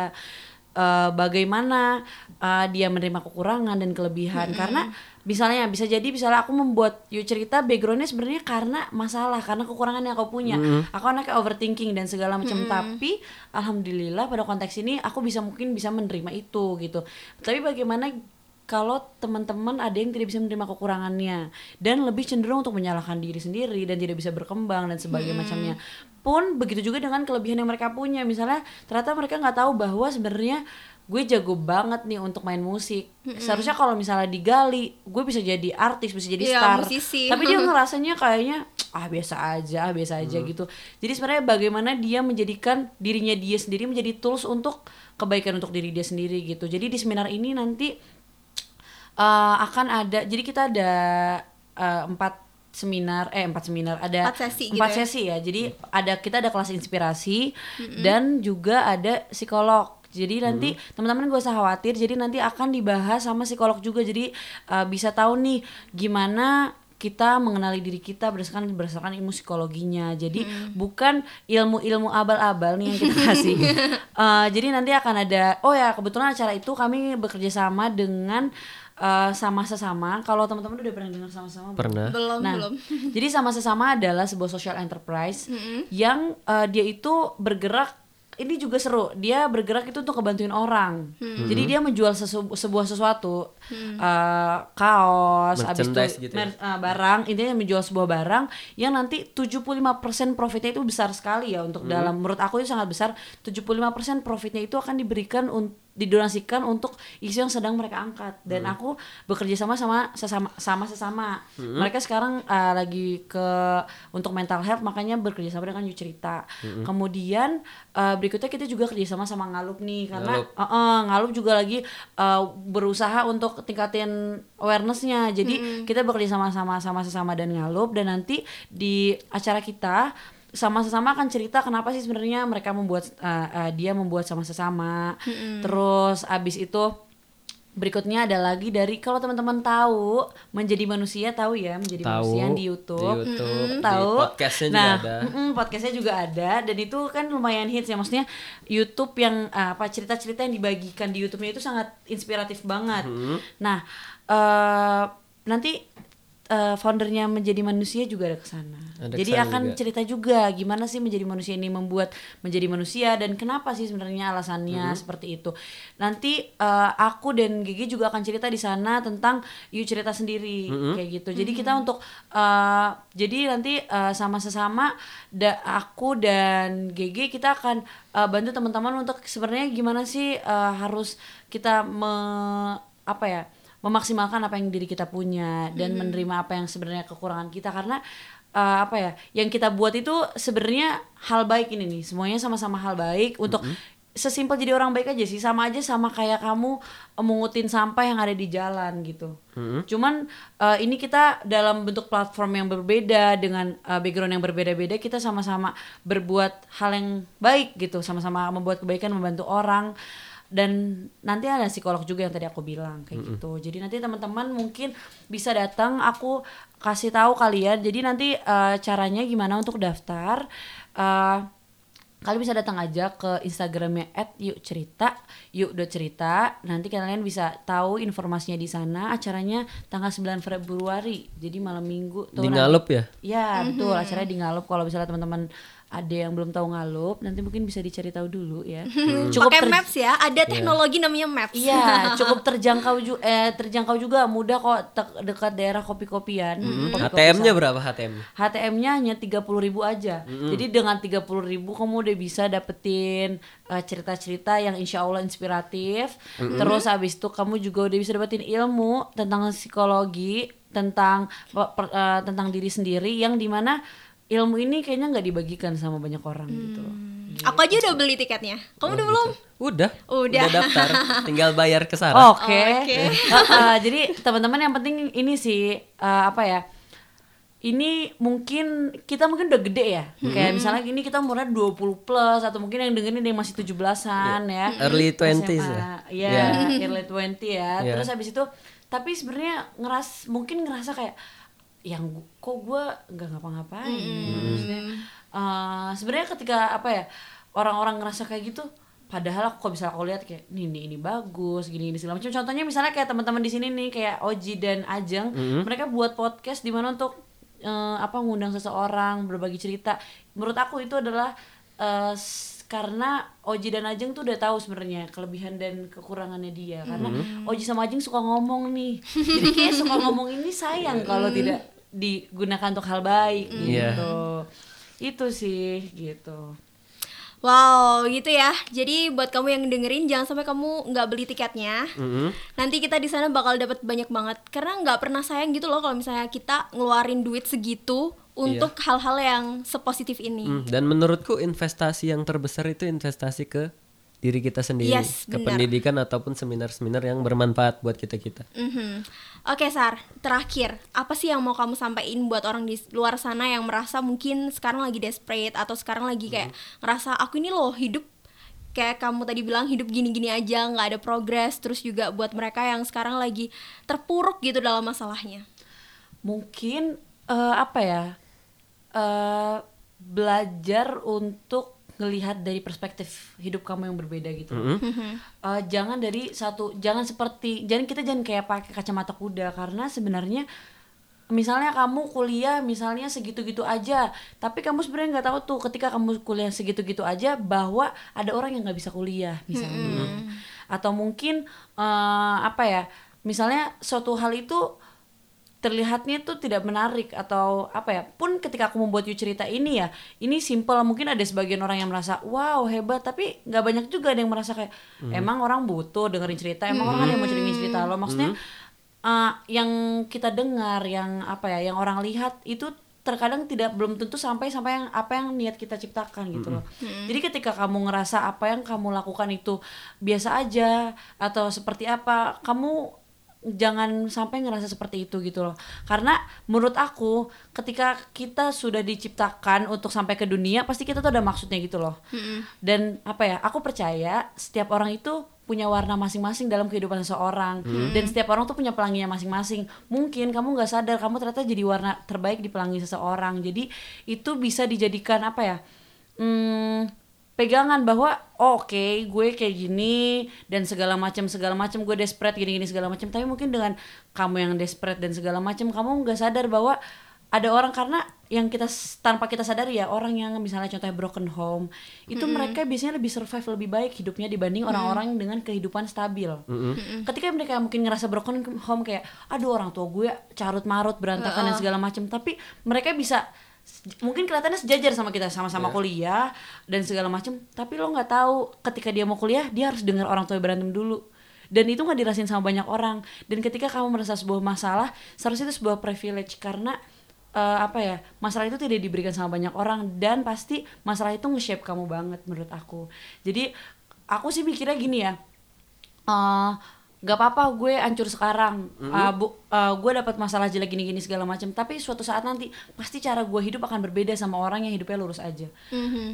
Speaker 1: eh, bagaimana eh, dia menerima kekurangan dan kelebihan. Karena misalnya bisa jadi misalnya aku membuat you cerita backgroundnya sebenarnya karena masalah karena kekurangan yang aku punya. Aku anaknya overthinking dan segala macam. Tapi alhamdulillah pada konteks ini aku bisa mungkin bisa menerima itu gitu. Tapi bagaimana kalau teman-teman ada yang tidak bisa menerima kekurangannya dan lebih cenderung untuk menyalahkan diri sendiri dan tidak bisa berkembang dan sebagainya macamnya. Pun begitu juga dengan kelebihan yang mereka punya. Misalnya ternyata mereka nggak tahu bahwa sebenarnya gue jago banget nih untuk main musik. Seharusnya kalau misalnya digali gue bisa jadi artis bisa jadi
Speaker 3: Iya,
Speaker 1: star.
Speaker 3: musisi.
Speaker 1: tapi dia <laughs> ngerasanya kayaknya ah biasa aja ah biasa aja gitu. Jadi sebenarnya bagaimana dia menjadikan dirinya dia sendiri menjadi tools untuk kebaikan untuk diri dia sendiri gitu. Jadi di seminar ini nanti eh, akan ada jadi kita ada eh, empat seminar eh empat seminar ada
Speaker 3: Empat sesi gitu
Speaker 1: empat
Speaker 3: ya?
Speaker 1: sesi ya. Jadi ada kita ada kelas inspirasi dan juga ada psikolog. Jadi nanti teman-teman gak usah khawatir jadi nanti akan dibahas sama psikolog juga. Jadi eh, bisa tahu nih gimana kita mengenali diri kita berdasarkan berdasarkan ilmu psikologinya. Jadi bukan ilmu-ilmu abal-abal nih yang kita kasih. <laughs> Eh, jadi nanti akan ada oh ya kebetulan acara itu kami bekerja sama dengan eh, sama sesama kalau teman-teman udah pernah dengar sama-sama belum?
Speaker 2: Pernah.
Speaker 3: belum
Speaker 1: Nah,
Speaker 3: belum <laughs>
Speaker 1: jadi sama sesama adalah sebuah social enterprise yang uh, dia itu bergerak ini juga seru. Dia bergerak itu untuk ngebantuin orang. Jadi dia menjual sesu- sebuah sesuatu, uh, kaos, habis itu
Speaker 2: gitu ya?
Speaker 1: uh, barang, intinya menjual sebuah barang yang nanti 75% profitnya itu besar sekali ya untuk dalam menurut aku itu sangat besar. 75% profitnya itu akan diberikan un- didonasikan untuk isu yang sedang mereka angkat. Dan aku bekerja sama sama sesama sama sesama. Mereka sekarang uh, lagi ke untuk mental health makanya bekerja sama dengan Cerita kemudian uh, berikutnya kita juga kerja sama sama Ngalup nih karena
Speaker 2: Ngalup.
Speaker 1: uh, uh, Ngalup juga lagi uh, berusaha untuk tingkatin awarenessnya. Jadi kita bekerja sama sama sama sesama dan Ngalup dan nanti di acara kita sama sesama akan cerita kenapa sih sebenarnya mereka membuat uh, uh, dia membuat sama sesama. Terus abis itu berikutnya ada lagi dari kalau teman-teman tahu menjadi manusia tahu ya menjadi
Speaker 2: Tahu.
Speaker 1: Manusia di YouTube,
Speaker 2: di YouTube, di
Speaker 1: tahu.
Speaker 2: podcastnya juga
Speaker 1: nah,
Speaker 2: ada.
Speaker 1: mm-mm, podcastnya juga ada. Dan itu kan lumayan hits ya maksudnya YouTube yang uh, apa cerita-cerita yang dibagikan di YouTube-nya itu sangat inspiratif banget.
Speaker 2: Hmm.
Speaker 1: nah eh nanti eh, foundernya menjadi manusia juga ada ke sana.
Speaker 2: Ada
Speaker 1: Jadi
Speaker 2: ke sana
Speaker 1: akan
Speaker 2: juga.
Speaker 1: cerita juga gimana sih menjadi manusia ini membuat menjadi manusia dan kenapa sih sebenarnya alasannya seperti itu. Nanti eh, aku dan Gigi juga akan cerita di sana tentang you cerita sendiri kayak gitu. Jadi kita untuk eh, jadi nanti eh, sama sesama da, aku dan Gigi kita akan eh, bantu teman-teman untuk sebenarnya gimana sih eh, harus kita me, apa ya memaksimalkan apa yang diri kita punya dan menerima apa yang sebenarnya kekurangan kita. Karena eh, apa ya yang kita buat itu sebenarnya hal baik ini nih. Semuanya sama-sama hal baik untuk sesimpel jadi orang baik aja sih. Sama aja sama kayak kamu mengutin sampah yang ada di jalan gitu. Cuman eh, ini kita dalam bentuk platform yang berbeda dengan eh, background yang berbeda-beda kita sama-sama berbuat hal yang baik gitu. Sama-sama membuat kebaikan membantu orang dan nanti ada psikolog juga yang tadi aku bilang kayak gitu. Jadi nanti teman-teman mungkin bisa datang aku kasih tahu kalian. Jadi nanti eh, caranya gimana untuk daftar? Eh, kalian bisa datang aja ke Instagramnya @yukcerita yuk.cerita nanti kalian bisa tahu informasinya di sana. Acaranya tanggal 9 Februari. Jadi malam minggu tuh
Speaker 2: Di
Speaker 1: nanti-
Speaker 2: Ngalup ya?
Speaker 1: Ya betul. Acaranya di Ngalup. Kalau misalnya teman-teman ada yang belum tahu Ngalup nanti mungkin bisa dicari tahu dulu ya. <laughs> Cukup
Speaker 3: Pakai
Speaker 1: ter-
Speaker 3: maps ya, ada teknologi namanya maps.
Speaker 1: Iya, <laughs> cukup terjangkau juga eh terjangkau juga mudah kok te- dekat daerah kopi-kopian. kopi-kopi
Speaker 2: HTM-nya
Speaker 1: sawit.
Speaker 2: berapa HTM-nya?
Speaker 1: HTM-nya hanya 30.000 ribu aja. Jadi dengan 30.000 ribu kamu udah bisa dapetin eh, cerita-cerita yang insya Allah inspiratif. Terus habis itu kamu juga udah bisa dapetin ilmu tentang psikologi, tentang per- eh, tentang diri sendiri yang di mana ilmu ini kayaknya nggak dibagikan sama banyak orang gitu. loh.
Speaker 3: Aku aja udah beli tiketnya. Kamu udah belum?
Speaker 2: Udah.
Speaker 3: Udah.
Speaker 2: daftar. <laughs> Tinggal bayar ke Sarah.
Speaker 1: Oke.
Speaker 3: Oke.
Speaker 1: Eh, <laughs> eh, jadi teman-teman yang penting ini sih eh, apa ya? Ini mungkin kita mungkin udah gede ya. Kayak misalnya ini kita umurnya 20 plus atau mungkin yang dengerin yang masih 17-an ya.
Speaker 2: Early 20s
Speaker 1: SMA.
Speaker 2: ya.
Speaker 1: Iya, early 20 ya.
Speaker 2: Iya.
Speaker 1: Terus habis itu tapi sebenarnya ngeras mungkin ngerasa kayak yang kok gue nggak ngapa-ngapain. Maksudnya, eh, sebenarnya ketika apa ya orang-orang ngerasa kayak gitu padahal aku kok bisa aku lihat kayak nih nih ini bagus gini gini segala macam. Contohnya misalnya kayak teman-teman di sini nih kayak Oji dan Ajeng mereka buat podcast di mana untuk eh, apa ngundang seseorang berbagi cerita. Menurut aku itu adalah eh, s- karena Oji dan Ajeng tuh udah tahu sebenarnya kelebihan dan kekurangannya dia. Karena Oji sama Ajeng suka ngomong nih. Jadi kayak suka ngomong ini sayang kalau tidak digunakan untuk hal baik
Speaker 2: Iya.
Speaker 1: gitu. Itu sih gitu.
Speaker 3: Wow, gitu ya. Jadi buat kamu yang dengerin jangan sampai kamu nggak beli tiketnya.
Speaker 2: Mm-mm.
Speaker 3: Nanti kita di sana bakal dapat banyak banget. Karena nggak pernah sayang gitu loh kalau misalnya kita ngeluarin duit segitu untuk hal-hal yang sepositif ini.
Speaker 2: Mm, Dan menurutku investasi yang terbesar itu investasi ke diri kita sendiri,
Speaker 3: Yes,
Speaker 2: ke
Speaker 3: benar.
Speaker 2: pendidikan ataupun seminar-seminar yang bermanfaat buat kita kita.
Speaker 3: Mhm. Oke Sar, terakhir apa sih yang mau kamu sampaikan buat orang di luar sana yang merasa mungkin sekarang lagi desperate atau sekarang lagi kayak ngerasa aku ini loh hidup kayak kamu tadi bilang hidup gini-gini aja nggak ada progres terus juga buat mereka yang sekarang lagi terpuruk gitu dalam masalahnya.
Speaker 1: mungkin eh, apa ya? Eh, belajar untuk ngelihat dari perspektif hidup kamu yang berbeda gitu. Eh, jangan dari satu jangan seperti jangan kita jangan kayak pakai kacamata kuda karena sebenarnya misalnya kamu kuliah misalnya segitu-gitu aja tapi kamu sebenarnya nggak tahu tuh ketika kamu kuliah segitu-gitu aja bahwa ada orang yang nggak bisa kuliah misalnya. Atau mungkin eh, apa ya misalnya suatu hal itu terlihatnya tuh tidak menarik atau apa ya? Pun ketika aku membuat you cerita ini ya ini simple mungkin ada sebagian orang yang merasa wow hebat. Tapi nggak banyak juga ada yang merasa kayak emang orang butuh dengerin cerita emang orang ada yang mau dengerin cerita lo. Maksudnya uh, yang kita dengar yang apa ya yang orang lihat itu terkadang tidak belum tentu sampai sampai yang apa yang niat kita ciptakan gitu loh. Jadi ketika kamu ngerasa apa yang kamu lakukan itu biasa aja atau seperti apa kamu jangan sampai ngerasa seperti itu gitu loh. Karena menurut aku ketika kita sudah diciptakan untuk sampai ke dunia pasti kita tuh ada maksudnya gitu loh. Dan apa ya aku percaya setiap orang itu punya warna masing-masing dalam kehidupan seseorang. Dan setiap orang tuh punya pelanginya masing-masing. Mungkin kamu nggak sadar kamu ternyata jadi warna terbaik di pelangi seseorang. Jadi itu bisa dijadikan apa ya hmm, pegangan bahwa oh, oke gue kayak gini dan segala macam segala macam gue desperate gini gini segala macam. Tapi mungkin dengan kamu yang desperate dan segala macam kamu nggak sadar bahwa ada orang karena yang kita tanpa kita sadari ya orang yang misalnya contohnya broken home itu mereka biasanya lebih survive lebih baik hidupnya dibanding orang-orang dengan kehidupan stabil. Ketika mereka mungkin ngerasa broken home kayak aduh orang tua gue carut marut berantakan dan segala macam. Tapi mereka bisa mungkin kelihatannya sejajar sama kita sama-sama kuliah dan segala macam tapi lo nggak tahu ketika dia mau kuliah dia harus dengar orang tua berantem dulu. Dan itu nggak dirasain sama banyak orang. Dan ketika kamu merasa sebuah masalah seharusnya itu sebuah privilege. Karena eh, apa ya masalah itu tidak diberikan sama banyak orang. Dan pasti masalah itu nge-shape kamu banget menurut aku. Jadi aku sih mikirnya gini ya. Eh nggak apa-apa gue hancur sekarang. Uh, bu, uh, gue dapat masalah jelek gini-gini segala macam tapi suatu saat nanti pasti cara gue hidup akan berbeda sama orang yang hidupnya lurus aja.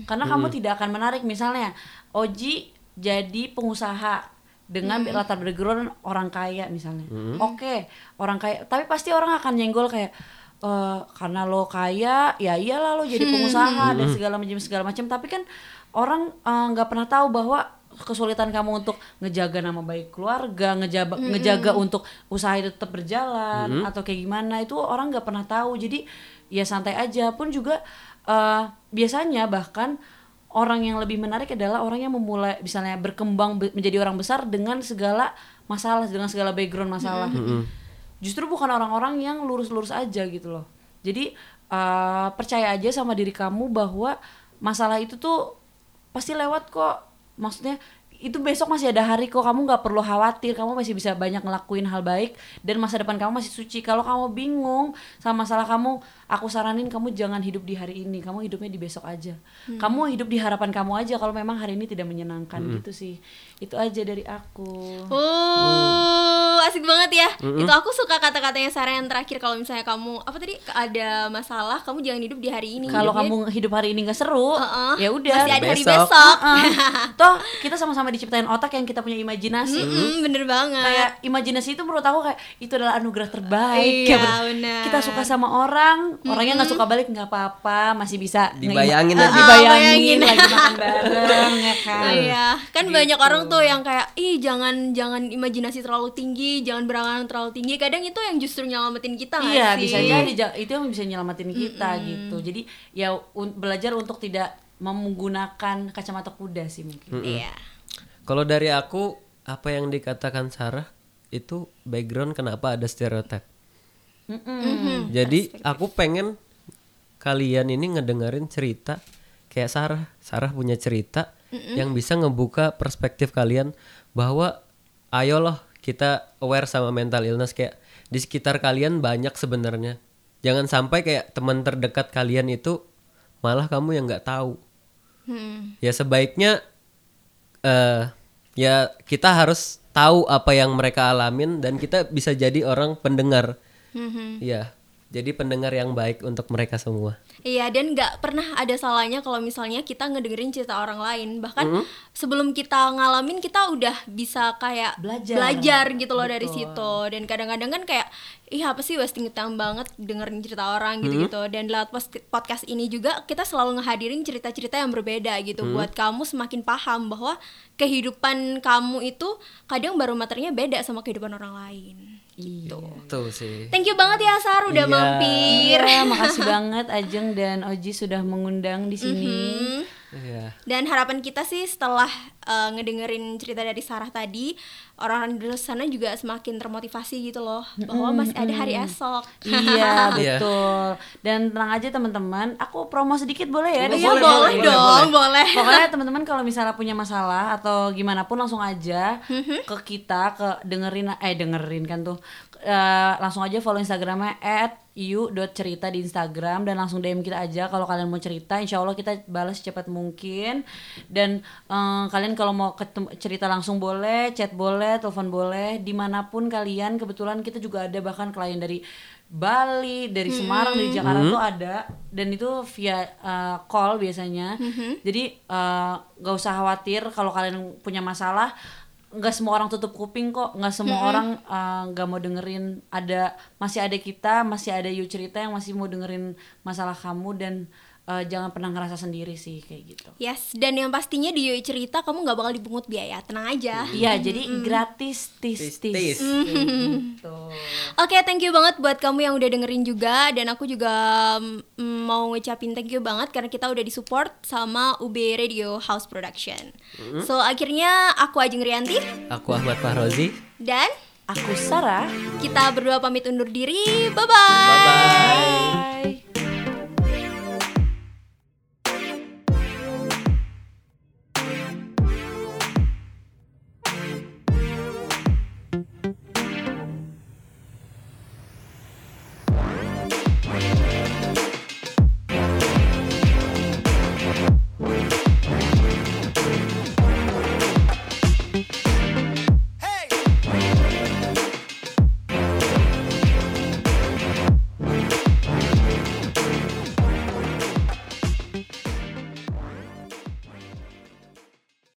Speaker 1: Karena kamu tidak akan menarik. Misalnya Oji jadi pengusaha dengan latar background orang kaya misalnya. Oke orang kaya tapi pasti orang akan nyenggol kayak eh karena lo kaya ya iyalah lo jadi <laughs> pengusaha dan segala macam segala macam tapi kan orang eh, nggak pernah tahu bahwa kesulitan kamu untuk ngejaga nama baik keluarga, ngejaga ngejaga untuk usaha itu tetap berjalan atau kayak gimana itu orang nggak pernah tahu. Jadi ya santai aja pun juga eh, biasanya bahkan orang yang lebih menarik adalah orang yang memulai misalnya berkembang be- menjadi orang besar dengan segala masalah, dengan segala background masalah. Justru bukan orang-orang yang lurus-lurus aja gitu loh. Jadi eh, percaya aja sama diri kamu bahwa masalah itu tuh pasti lewat kok. Maksudnya itu besok masih ada hari kok kamu nggak perlu khawatir kamu masih bisa banyak ngelakuin hal baik dan masa depan kamu masih suci. Kalau kamu bingung sama masalah kamu aku saranin kamu jangan hidup di hari ini kamu hidupnya di besok aja kamu hidup di harapan kamu aja kalau memang hari ini tidak menyenangkan gitu sih itu aja dari aku
Speaker 3: Oh, asik banget ya. Itu aku suka kata-katanya Sarah yang terakhir kalau misalnya kamu apa tadi ada masalah, kamu jangan hidup di hari ini.
Speaker 1: kalau kamu hidup hari ini nggak seru
Speaker 3: Heeh.
Speaker 1: ya udah
Speaker 3: Masih ada hari
Speaker 2: Besok.
Speaker 3: besok.
Speaker 1: Heeh. <laughs> toh kita sama-sama diciptain otak yang kita punya imajinasi
Speaker 3: Mm-mm, bener banget.
Speaker 1: kayak imajinasi itu menurut aku kayak itu adalah anugerah terbaik
Speaker 3: Iya, benar.
Speaker 1: kita suka sama orang orangnya nggak suka balik nggak apa-apa masih bisa
Speaker 2: Dibayangin aja.
Speaker 1: dibayangin
Speaker 3: bayangin.
Speaker 1: lagi makan bareng ya <laughs> kan
Speaker 3: Oh iya, kan banyak orang tuh yang kayak ih jangan jangan imajinasi terlalu tinggi, jangan berangan terlalu tinggi. Kadang itu yang justru nyelamatin kita
Speaker 1: iya
Speaker 3: sih?
Speaker 1: bisa jadi ja- itu yang bisa nyelamatin kita gitu jadi ya un- belajar untuk tidak menggunakan kacamata kuda sih mungkin
Speaker 3: Iya.
Speaker 2: Kalau dari aku apa yang dikatakan Sarah itu background kenapa ada stereotip.
Speaker 1: Mm-mm.
Speaker 2: Jadi aku pengen kalian ini ngedengerin cerita kayak Sarah. Sarah punya cerita yang bisa ngebuka perspektif kalian bahwa ayolah kita aware sama mental illness kayak di sekitar kalian banyak sebenarnya. Jangan sampai kayak teman terdekat kalian itu malah kamu yang nggak tahu.
Speaker 3: Hmm.
Speaker 2: Ya sebaiknya eh ya kita harus tahu apa yang mereka alamin dan kita bisa jadi orang pendengar.
Speaker 3: Mhm.
Speaker 2: Iya. Jadi pendengar yang baik untuk mereka semua.
Speaker 3: Iya dan nggak pernah ada salahnya kalau misalnya kita ngedengerin cerita orang lain bahkan sebelum kita ngalamin kita udah bisa kayak
Speaker 1: Belajar.
Speaker 3: gitu loh dari
Speaker 1: Betul.
Speaker 3: situ dan kadang-kadang kan kayak ih apa sih wasting time banget dengerin cerita orang gitu-gitu dan lewat podcast ini juga kita selalu ngehadirin cerita-cerita yang berbeda gitu buat kamu semakin paham bahwa kehidupan kamu itu kadang baru materinya beda sama kehidupan orang lain.
Speaker 1: Iya
Speaker 2: Tuh sih.
Speaker 3: Thank you banget ya Sar udah
Speaker 2: Iya.
Speaker 3: mampir.
Speaker 1: Iya, makasih banget Ajeng dan Oji sudah mengundang di sini.
Speaker 3: Hmm.
Speaker 2: Iya.
Speaker 3: Dan harapan kita sih setelah uh, ngedengerin cerita dari Sarah tadi, orang-orang di sana juga semakin termotivasi gitu loh, bahwa masih ada hari esok.
Speaker 1: iya, <laughs> betul. Dan tenang aja teman-teman, aku promo sedikit boleh ya? di
Speaker 3: Iya
Speaker 1: sini?
Speaker 3: boleh, dong, boleh.
Speaker 1: Pokoknya teman-teman kalau misalnya punya masalah atau gimana pun langsung aja ke kita ke dengerin eh dengerin kan tuh Eh, langsung aja follow Instagramnya at you.cerita di Instagram dan langsung DM kita aja kalau kalian mau cerita. Insya Allah kita balas secepat mungkin. Dan eh, kalian kalau mau ketemu, cerita langsung boleh chat boleh telepon boleh. Di mana pun kalian kebetulan kita juga ada bahkan klien dari Bali dari Semarang dari Jakarta tuh ada. Dan itu via uh, call biasanya. Jadi uh, nggak usah khawatir kalau kalian punya masalah nggak semua orang tutup kuping kok nggak semua orang uh, nggak mau dengerin ada masih ada kita masih ada you cerita yang masih mau dengerin masalah kamu dan uh, jangan pernah ngerasa sendiri sih kayak gitu
Speaker 3: Yes, dan yang pastinya di Yoi Cerita kamu nggak bakal dipungut biaya, tenang aja.
Speaker 1: iya jadi gratis tis tis,
Speaker 2: Tis-tis.
Speaker 1: Kayak gitu.
Speaker 3: Oke, thank you banget buat kamu yang udah dengerin juga dan aku juga mm, mau ngucapin thank you banget karena kita udah disupport sama UB Radio House Production. So akhirnya aku Ajeng Rianti
Speaker 2: Aku Ahmad Fahrozi.
Speaker 3: dan
Speaker 1: aku Sarah
Speaker 3: kita berdua pamit undur diri. Bye bye.
Speaker 1: bye